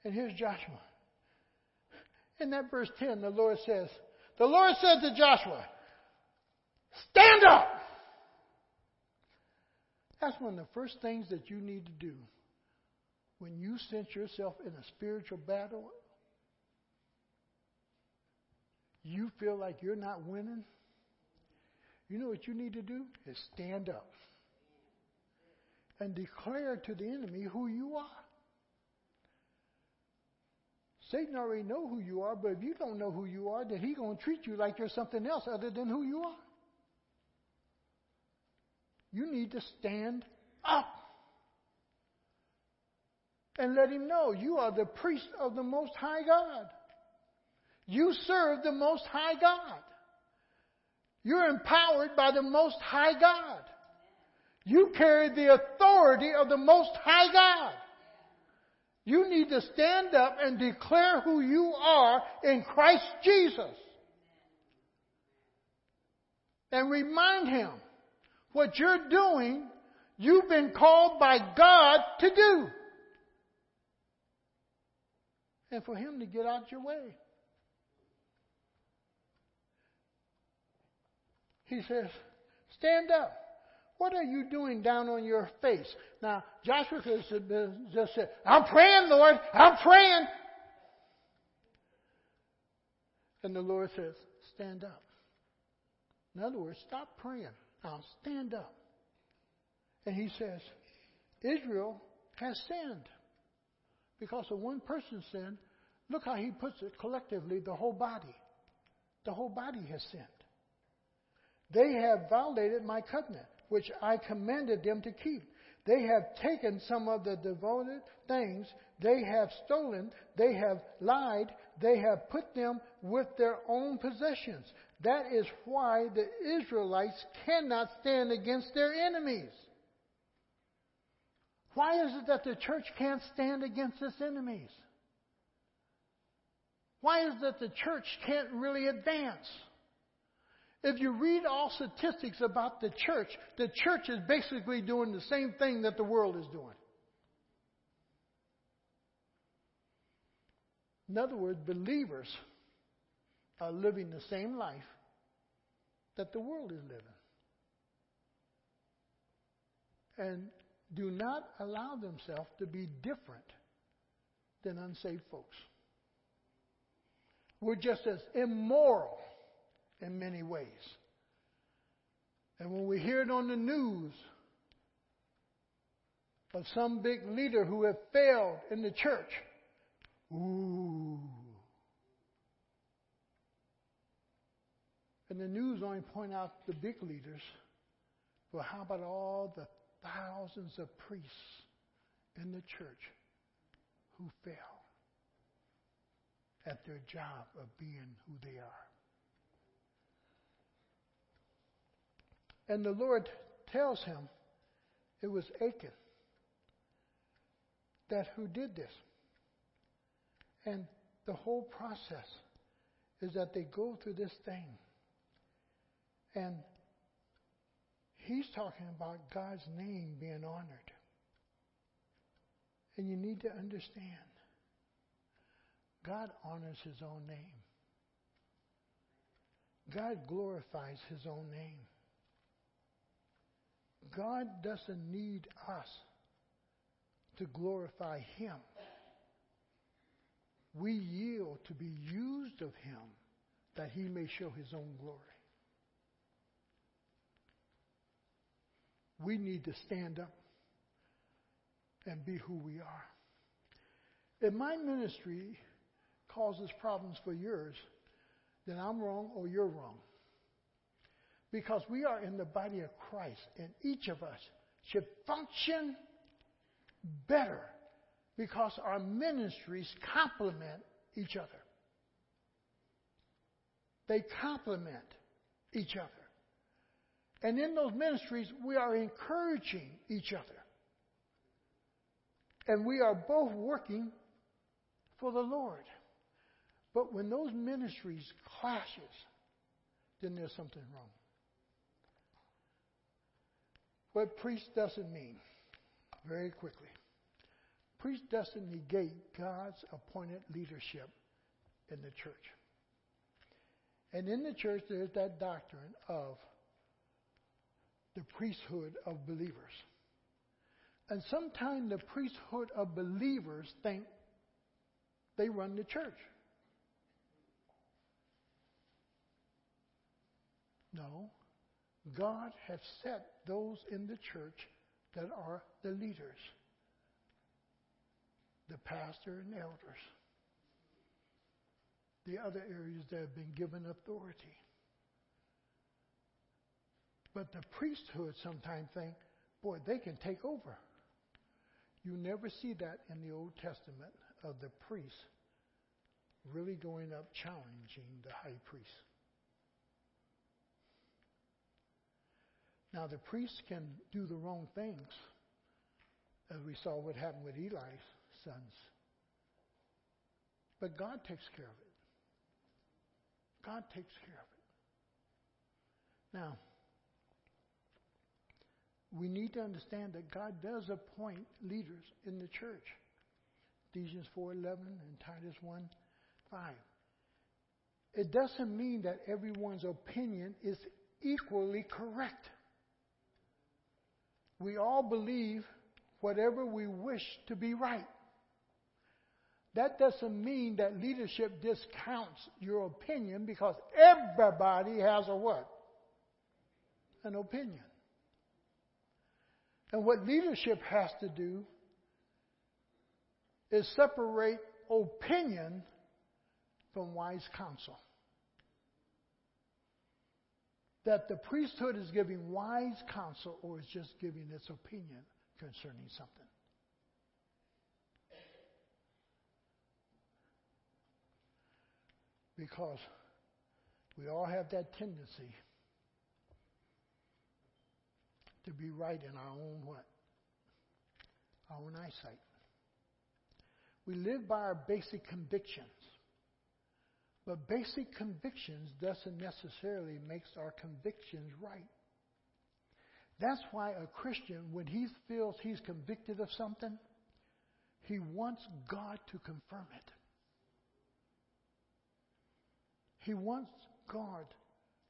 And here's Joshua. In that verse 10, the Lord says, The Lord said to Joshua, Stand up! That's one of the first things that you need to do when you sense yourself in a spiritual battle. You feel like you're not winning. You know what you need to do? Is stand up and declare to the enemy who you are. Satan already know who you are, but if you don't know who you are, then he's going to treat you like you're something else other than who you are. You need to stand up and let him know you are the priest of the Most High God. You serve the Most High God. You're empowered by the Most High God. You carry the authority of the Most High God. You need to stand up and declare who you are in Christ Jesus. And remind him what you're doing, you've been called by God to do. And for him to get out your way. He says, Stand up. What are you doing down on your face? Now, Joshua just said, I'm praying, Lord. I'm praying. And the Lord says, Stand up. In other words, stop praying. Now stand up. And he says, Israel has sinned. Because of one person's sin, look how he puts it collectively the whole body. The whole body has sinned. They have violated my covenant, which I commanded them to keep. They have taken some of the devoted things. They have stolen. They have lied. They have put them with their own possessions. That is why the Israelites cannot stand against their enemies. Why is it that the church can't stand against its enemies? Why is it that the church can't really advance? If you read all statistics about the church, the church is basically doing the same thing that the world is doing. In other words, believers are living the same life that the world is living. And do not allow themselves to be different than unsaved folks. We're just as immoral in many ways. And when we hear it on the news of some big leader who have failed in the church, ooh. And the news only point out the big leaders. Well, how about all the thousands of priests in the church who fail at their job of being who they are? And the Lord tells him it was Achan that who did this. And the whole process is that they go through this thing. And he's talking about God's name being honored. And you need to understand God honors his own name. God glorifies his own name. God doesn't need us to glorify Him. We yield to be used of Him that He may show His own glory. We need to stand up and be who we are. If my ministry causes problems for yours, then I'm wrong or you're wrong. Because we are in the body of Christ, and each of us should function better because our ministries complement each other. They complement each other. And in those ministries, we are encouraging each other. And we are both working for the Lord. But when those ministries clashes, then there's something wrong. What priest doesn't mean, very quickly. Priest doesn't negate God's appointed leadership in the church. And in the church, there's that doctrine of the priesthood of believers. And sometimes the priesthood of believers think they run the church. No. God has set those in the church that are the leaders, the pastor and elders, the other areas that have been given authority. But the priesthood sometimes think, boy, they can take over. You never see that in the Old Testament of the priests really going up challenging the high priest. Now, the priests can do the wrong things, as we saw what happened with Eli's sons. But God takes care of it. God takes care of it. Now, we need to understand that God does appoint leaders in the church. Ephesians 4:11 and Titus 1:5. It doesn't mean that everyone's opinion is equally correct. We all believe whatever we wish to be right. That doesn't mean that leadership discounts your opinion because everybody has a what? An opinion. And what leadership has to do is separate opinion from wise counsel. That the priesthood is giving wise counsel or is just giving its opinion concerning something. Because we all have that tendency to be right in our own what? Our own eyesight. We live by our basic convictions. But basic convictions doesn't necessarily make our convictions right. That's why a Christian, when he feels he's convicted of something, he wants God to confirm it. He wants God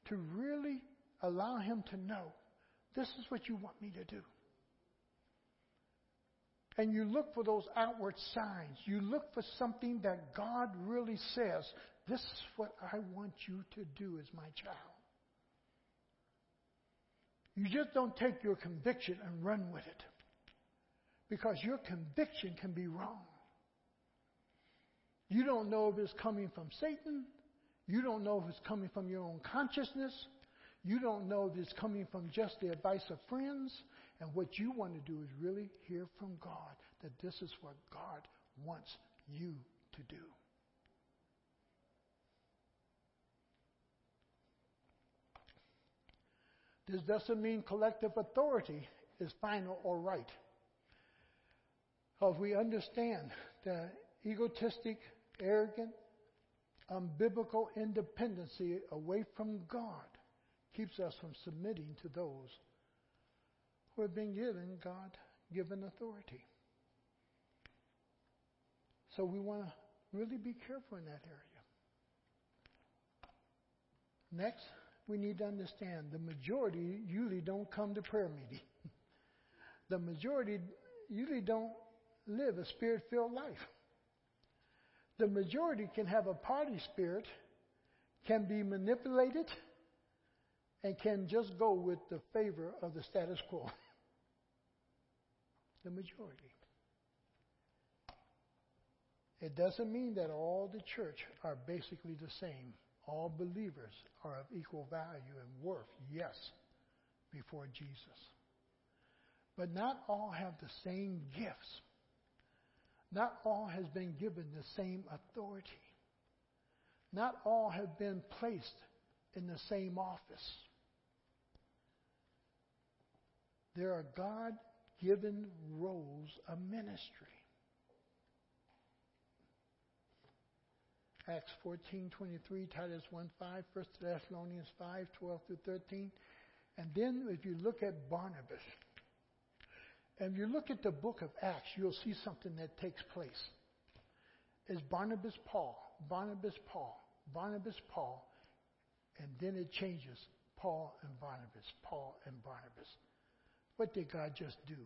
to really allow him to know this is what you want me to do. And you look for those outward signs. You look for something that God really says, this is what I want you to do as my child. You just don't take your conviction and run with it. Because your conviction can be wrong. You don't know if it's coming from Satan. You don't know if it's coming from your own consciousness. You don't know if it's coming from just the advice of friends. And what you want to do is really hear from God that this is what God wants you to do. This doesn't mean collective authority is final or right. Because we understand that egotistic, arrogant, unbiblical independency away from God keeps us from submitting to those who have been given God given authority. So we want to really be careful in that area. Next, we need to understand the majority usually don't come to prayer meeting. the majority usually don't live a spirit filled life. The majority can have a party spirit, can be manipulated, and can just go with the favor of the status quo. the majority. It doesn't mean that all the church are basically the same all believers are of equal value and worth, yes, before Jesus. But not all have the same gifts. Not all has been given the same authority. Not all have been placed in the same office. There are God given roles of ministry. Acts 14:23, Titus 1:5, 1 Thessalonians 5:12 through 13. And then if you look at Barnabas, and you look at the book of Acts, you'll see something that takes place. Is Barnabas Paul, Barnabas Paul, Barnabas Paul, and then it changes Paul and Barnabas, Paul and Barnabas. What did God just do?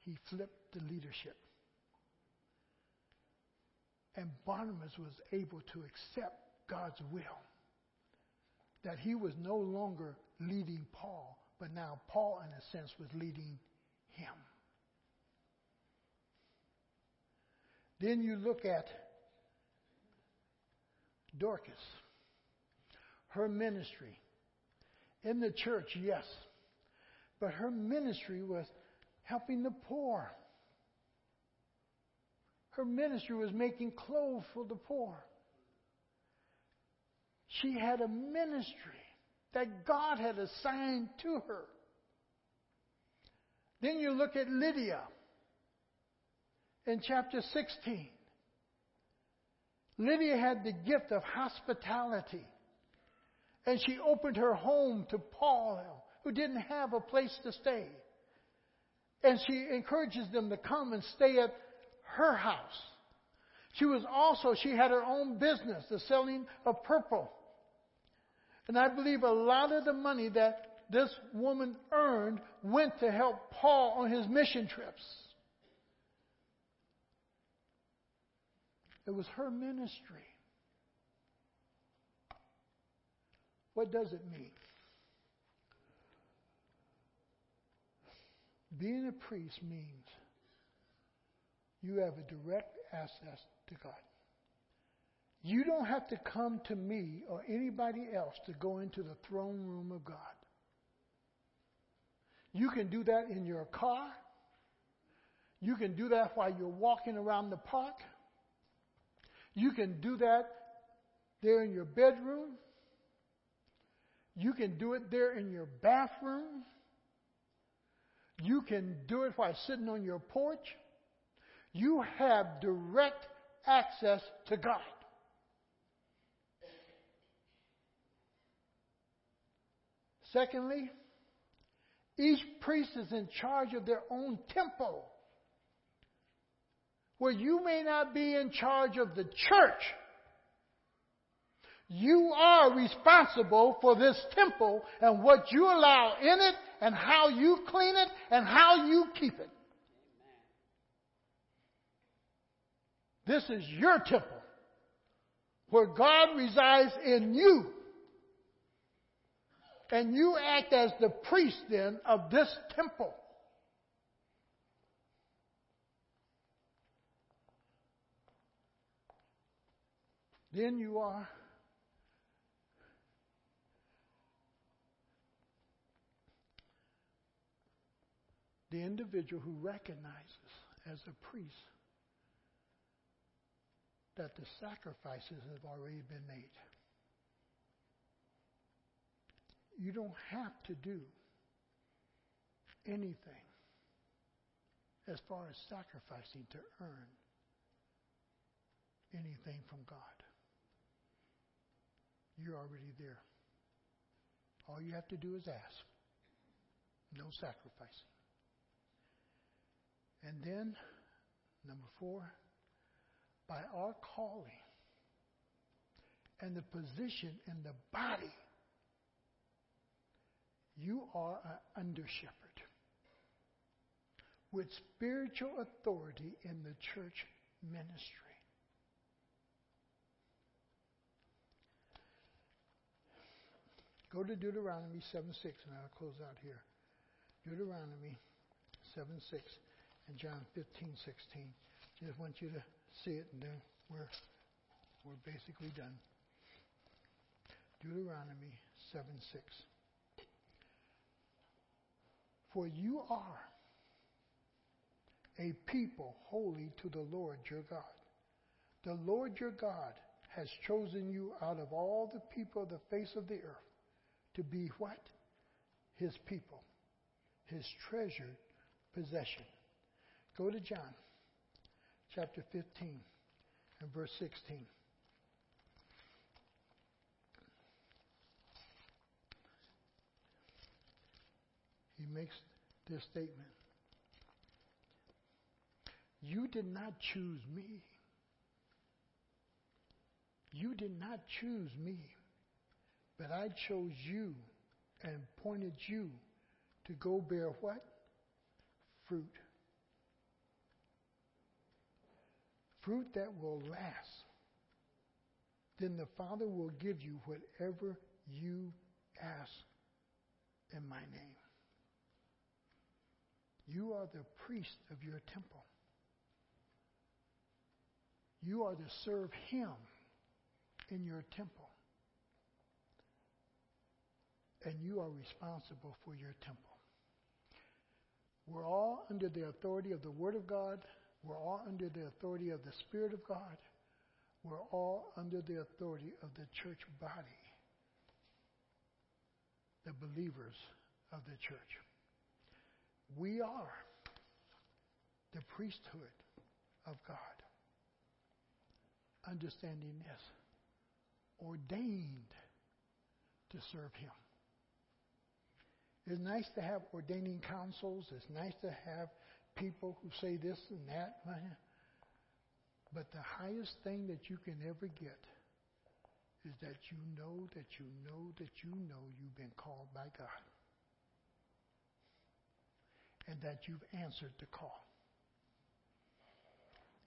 He flipped the leadership. And Barnabas was able to accept God's will. That he was no longer leading Paul, but now Paul, in a sense, was leading him. Then you look at Dorcas, her ministry. In the church, yes, but her ministry was helping the poor. Her ministry was making clothes for the poor. She had a ministry that God had assigned to her. Then you look at Lydia in chapter 16. Lydia had the gift of hospitality. And she opened her home to Paul, who didn't have a place to stay. And she encourages them to come and stay at her house. She was also, she had her own business, the selling of purple. And I believe a lot of the money that this woman earned went to help Paul on his mission trips. It was her ministry. What does it mean? Being a priest means you have a direct access to God. You don't have to come to me or anybody else to go into the throne room of God. You can do that in your car. You can do that while you're walking around the park. You can do that there in your bedroom. You can do it there in your bathroom. You can do it while sitting on your porch. You have direct access to God. Secondly, each priest is in charge of their own temple. Where you may not be in charge of the church, you are responsible for this temple and what you allow in it and how you clean it and how you keep it. This is your temple where God resides in you. And you act as the priest then of this temple. Then you are the individual who recognizes as a priest that the sacrifices have already been made. You don't have to do anything as far as sacrificing to earn anything from God. You're already there. All you have to do is ask. No sacrificing. And then, number four, by our calling and the position in the body, you are an under shepherd with spiritual authority in the church ministry. Go to Deuteronomy 7 6, and I'll close out here. Deuteronomy 7 6 and John 15 16. Just want you to see it, and then we're, we're basically done. Deuteronomy 7 6. For you are a people holy to the Lord your God. The Lord your God has chosen you out of all the people of the face of the earth to be what? His people, his treasured possession. Go to John chapter 15 and verse 16. He makes this statement. You did not choose me. You did not choose me. But I chose you and pointed you to go bear what? Fruit. Fruit that will last. Then the Father will give you whatever you ask in my name. You are the priest of your temple. You are to serve Him in your temple and you are responsible for your temple. We're all under the authority of the Word of God. We're all under the authority of the Spirit of God. We're all under the authority of the church body, the believers of the church. We are the priesthood of God. understanding this ordained to serve Him. It's nice to have ordaining councils. It's nice to have people who say this and that. But the highest thing that you can ever get is that you know that you know that you know you've been called by God. And that you've answered the call.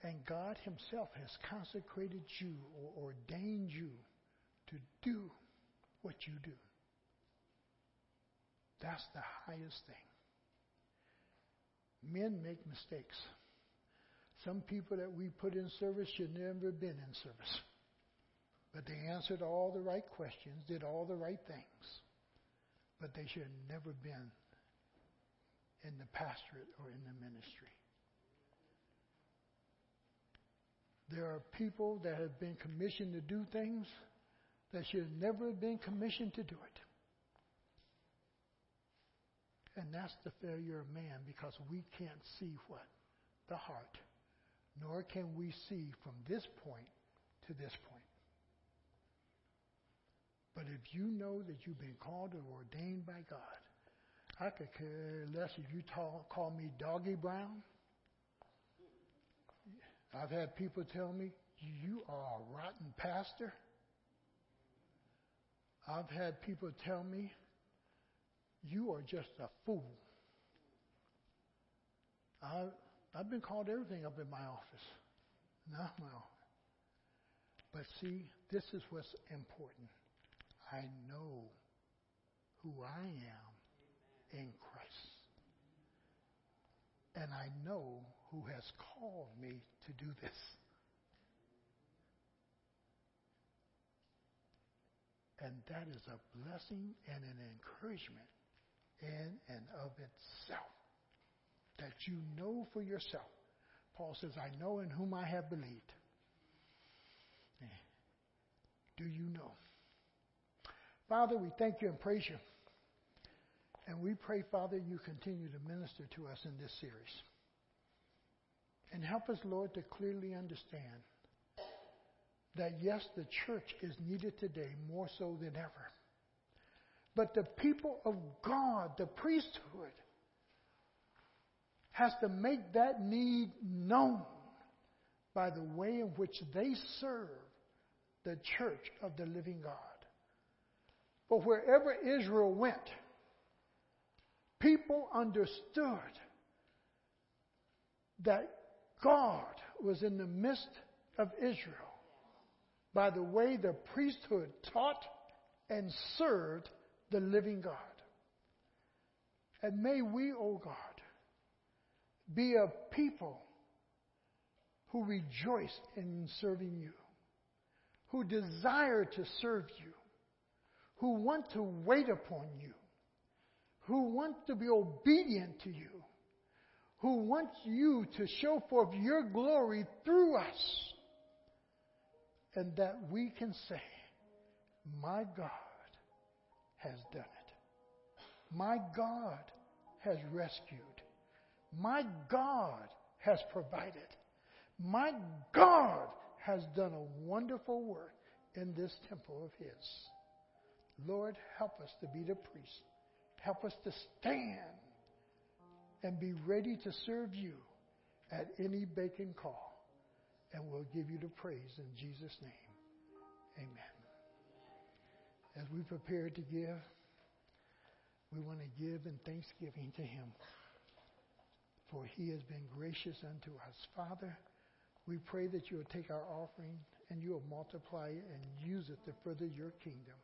And God Himself has consecrated you or ordained you to do what you do. That's the highest thing. Men make mistakes. Some people that we put in service should never have been in service. But they answered all the right questions, did all the right things. But they should have never been in the pastorate or in the ministry. There are people that have been commissioned to do things that should have never been commissioned to do it. And that's the failure of man because we can't see what? The heart. Nor can we see from this point to this point. But if you know that you've been called or ordained by God, I could care less if you talk, call me Doggy Brown. I've had people tell me, you are a rotten pastor. I've had people tell me, you are just a fool. I, I've been called everything up in my office. Not my office. But see, this is what's important. I know who I am in Christ. And I know who has called me to do this. And that is a blessing and an encouragement in and of itself. That you know for yourself. Paul says, I know in whom I have believed. Do you know? Father, we thank you and praise you. And we pray, Father, you continue to minister to us in this series. And help us, Lord, to clearly understand that yes, the church is needed today more so than ever. But the people of God, the priesthood, has to make that need known by the way in which they serve the church of the living God. But wherever Israel went, people understood that God was in the midst of Israel by the way the priesthood taught and served the living God. And may we, O oh God, be a people who rejoice in serving you, who desire to serve you, who want to wait upon you, who want to be obedient to you, who want you to show forth your glory through us and that we can say, My God has done it. My God has rescued. My God has provided. My God has done a wonderful work in this temple of His. Lord, help us to be the priest. Help us to stand and be ready to serve you at any beacon call and we'll give you the praise in Jesus' name. Amen. As we prepare to give, we want to give in thanksgiving to Him, for He has been gracious unto us. Father, we pray that you will take our offering and you will multiply it and use it to further your kingdom.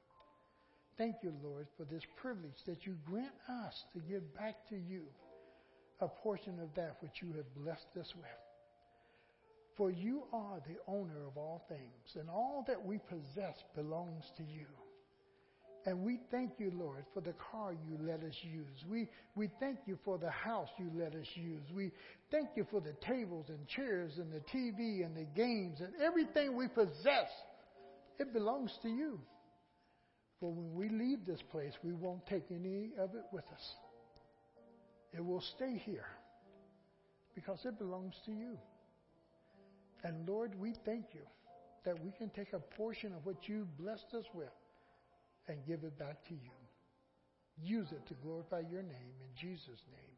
Thank you, Lord, for this privilege that you grant us to give back to you a portion of that which you have blessed us with. For you are the owner of all things, and all that we possess belongs to you. And we thank you, Lord, for the car you let us use. We, we thank you for the house you let us use. We thank you for the tables and chairs and the TV and the games and everything we possess. It belongs to you. For when we leave this place, we won't take any of it with us. It will stay here because it belongs to you. And Lord, we thank you that we can take a portion of what you blessed us with and give it back to you. Use it to glorify your name in Jesus' name.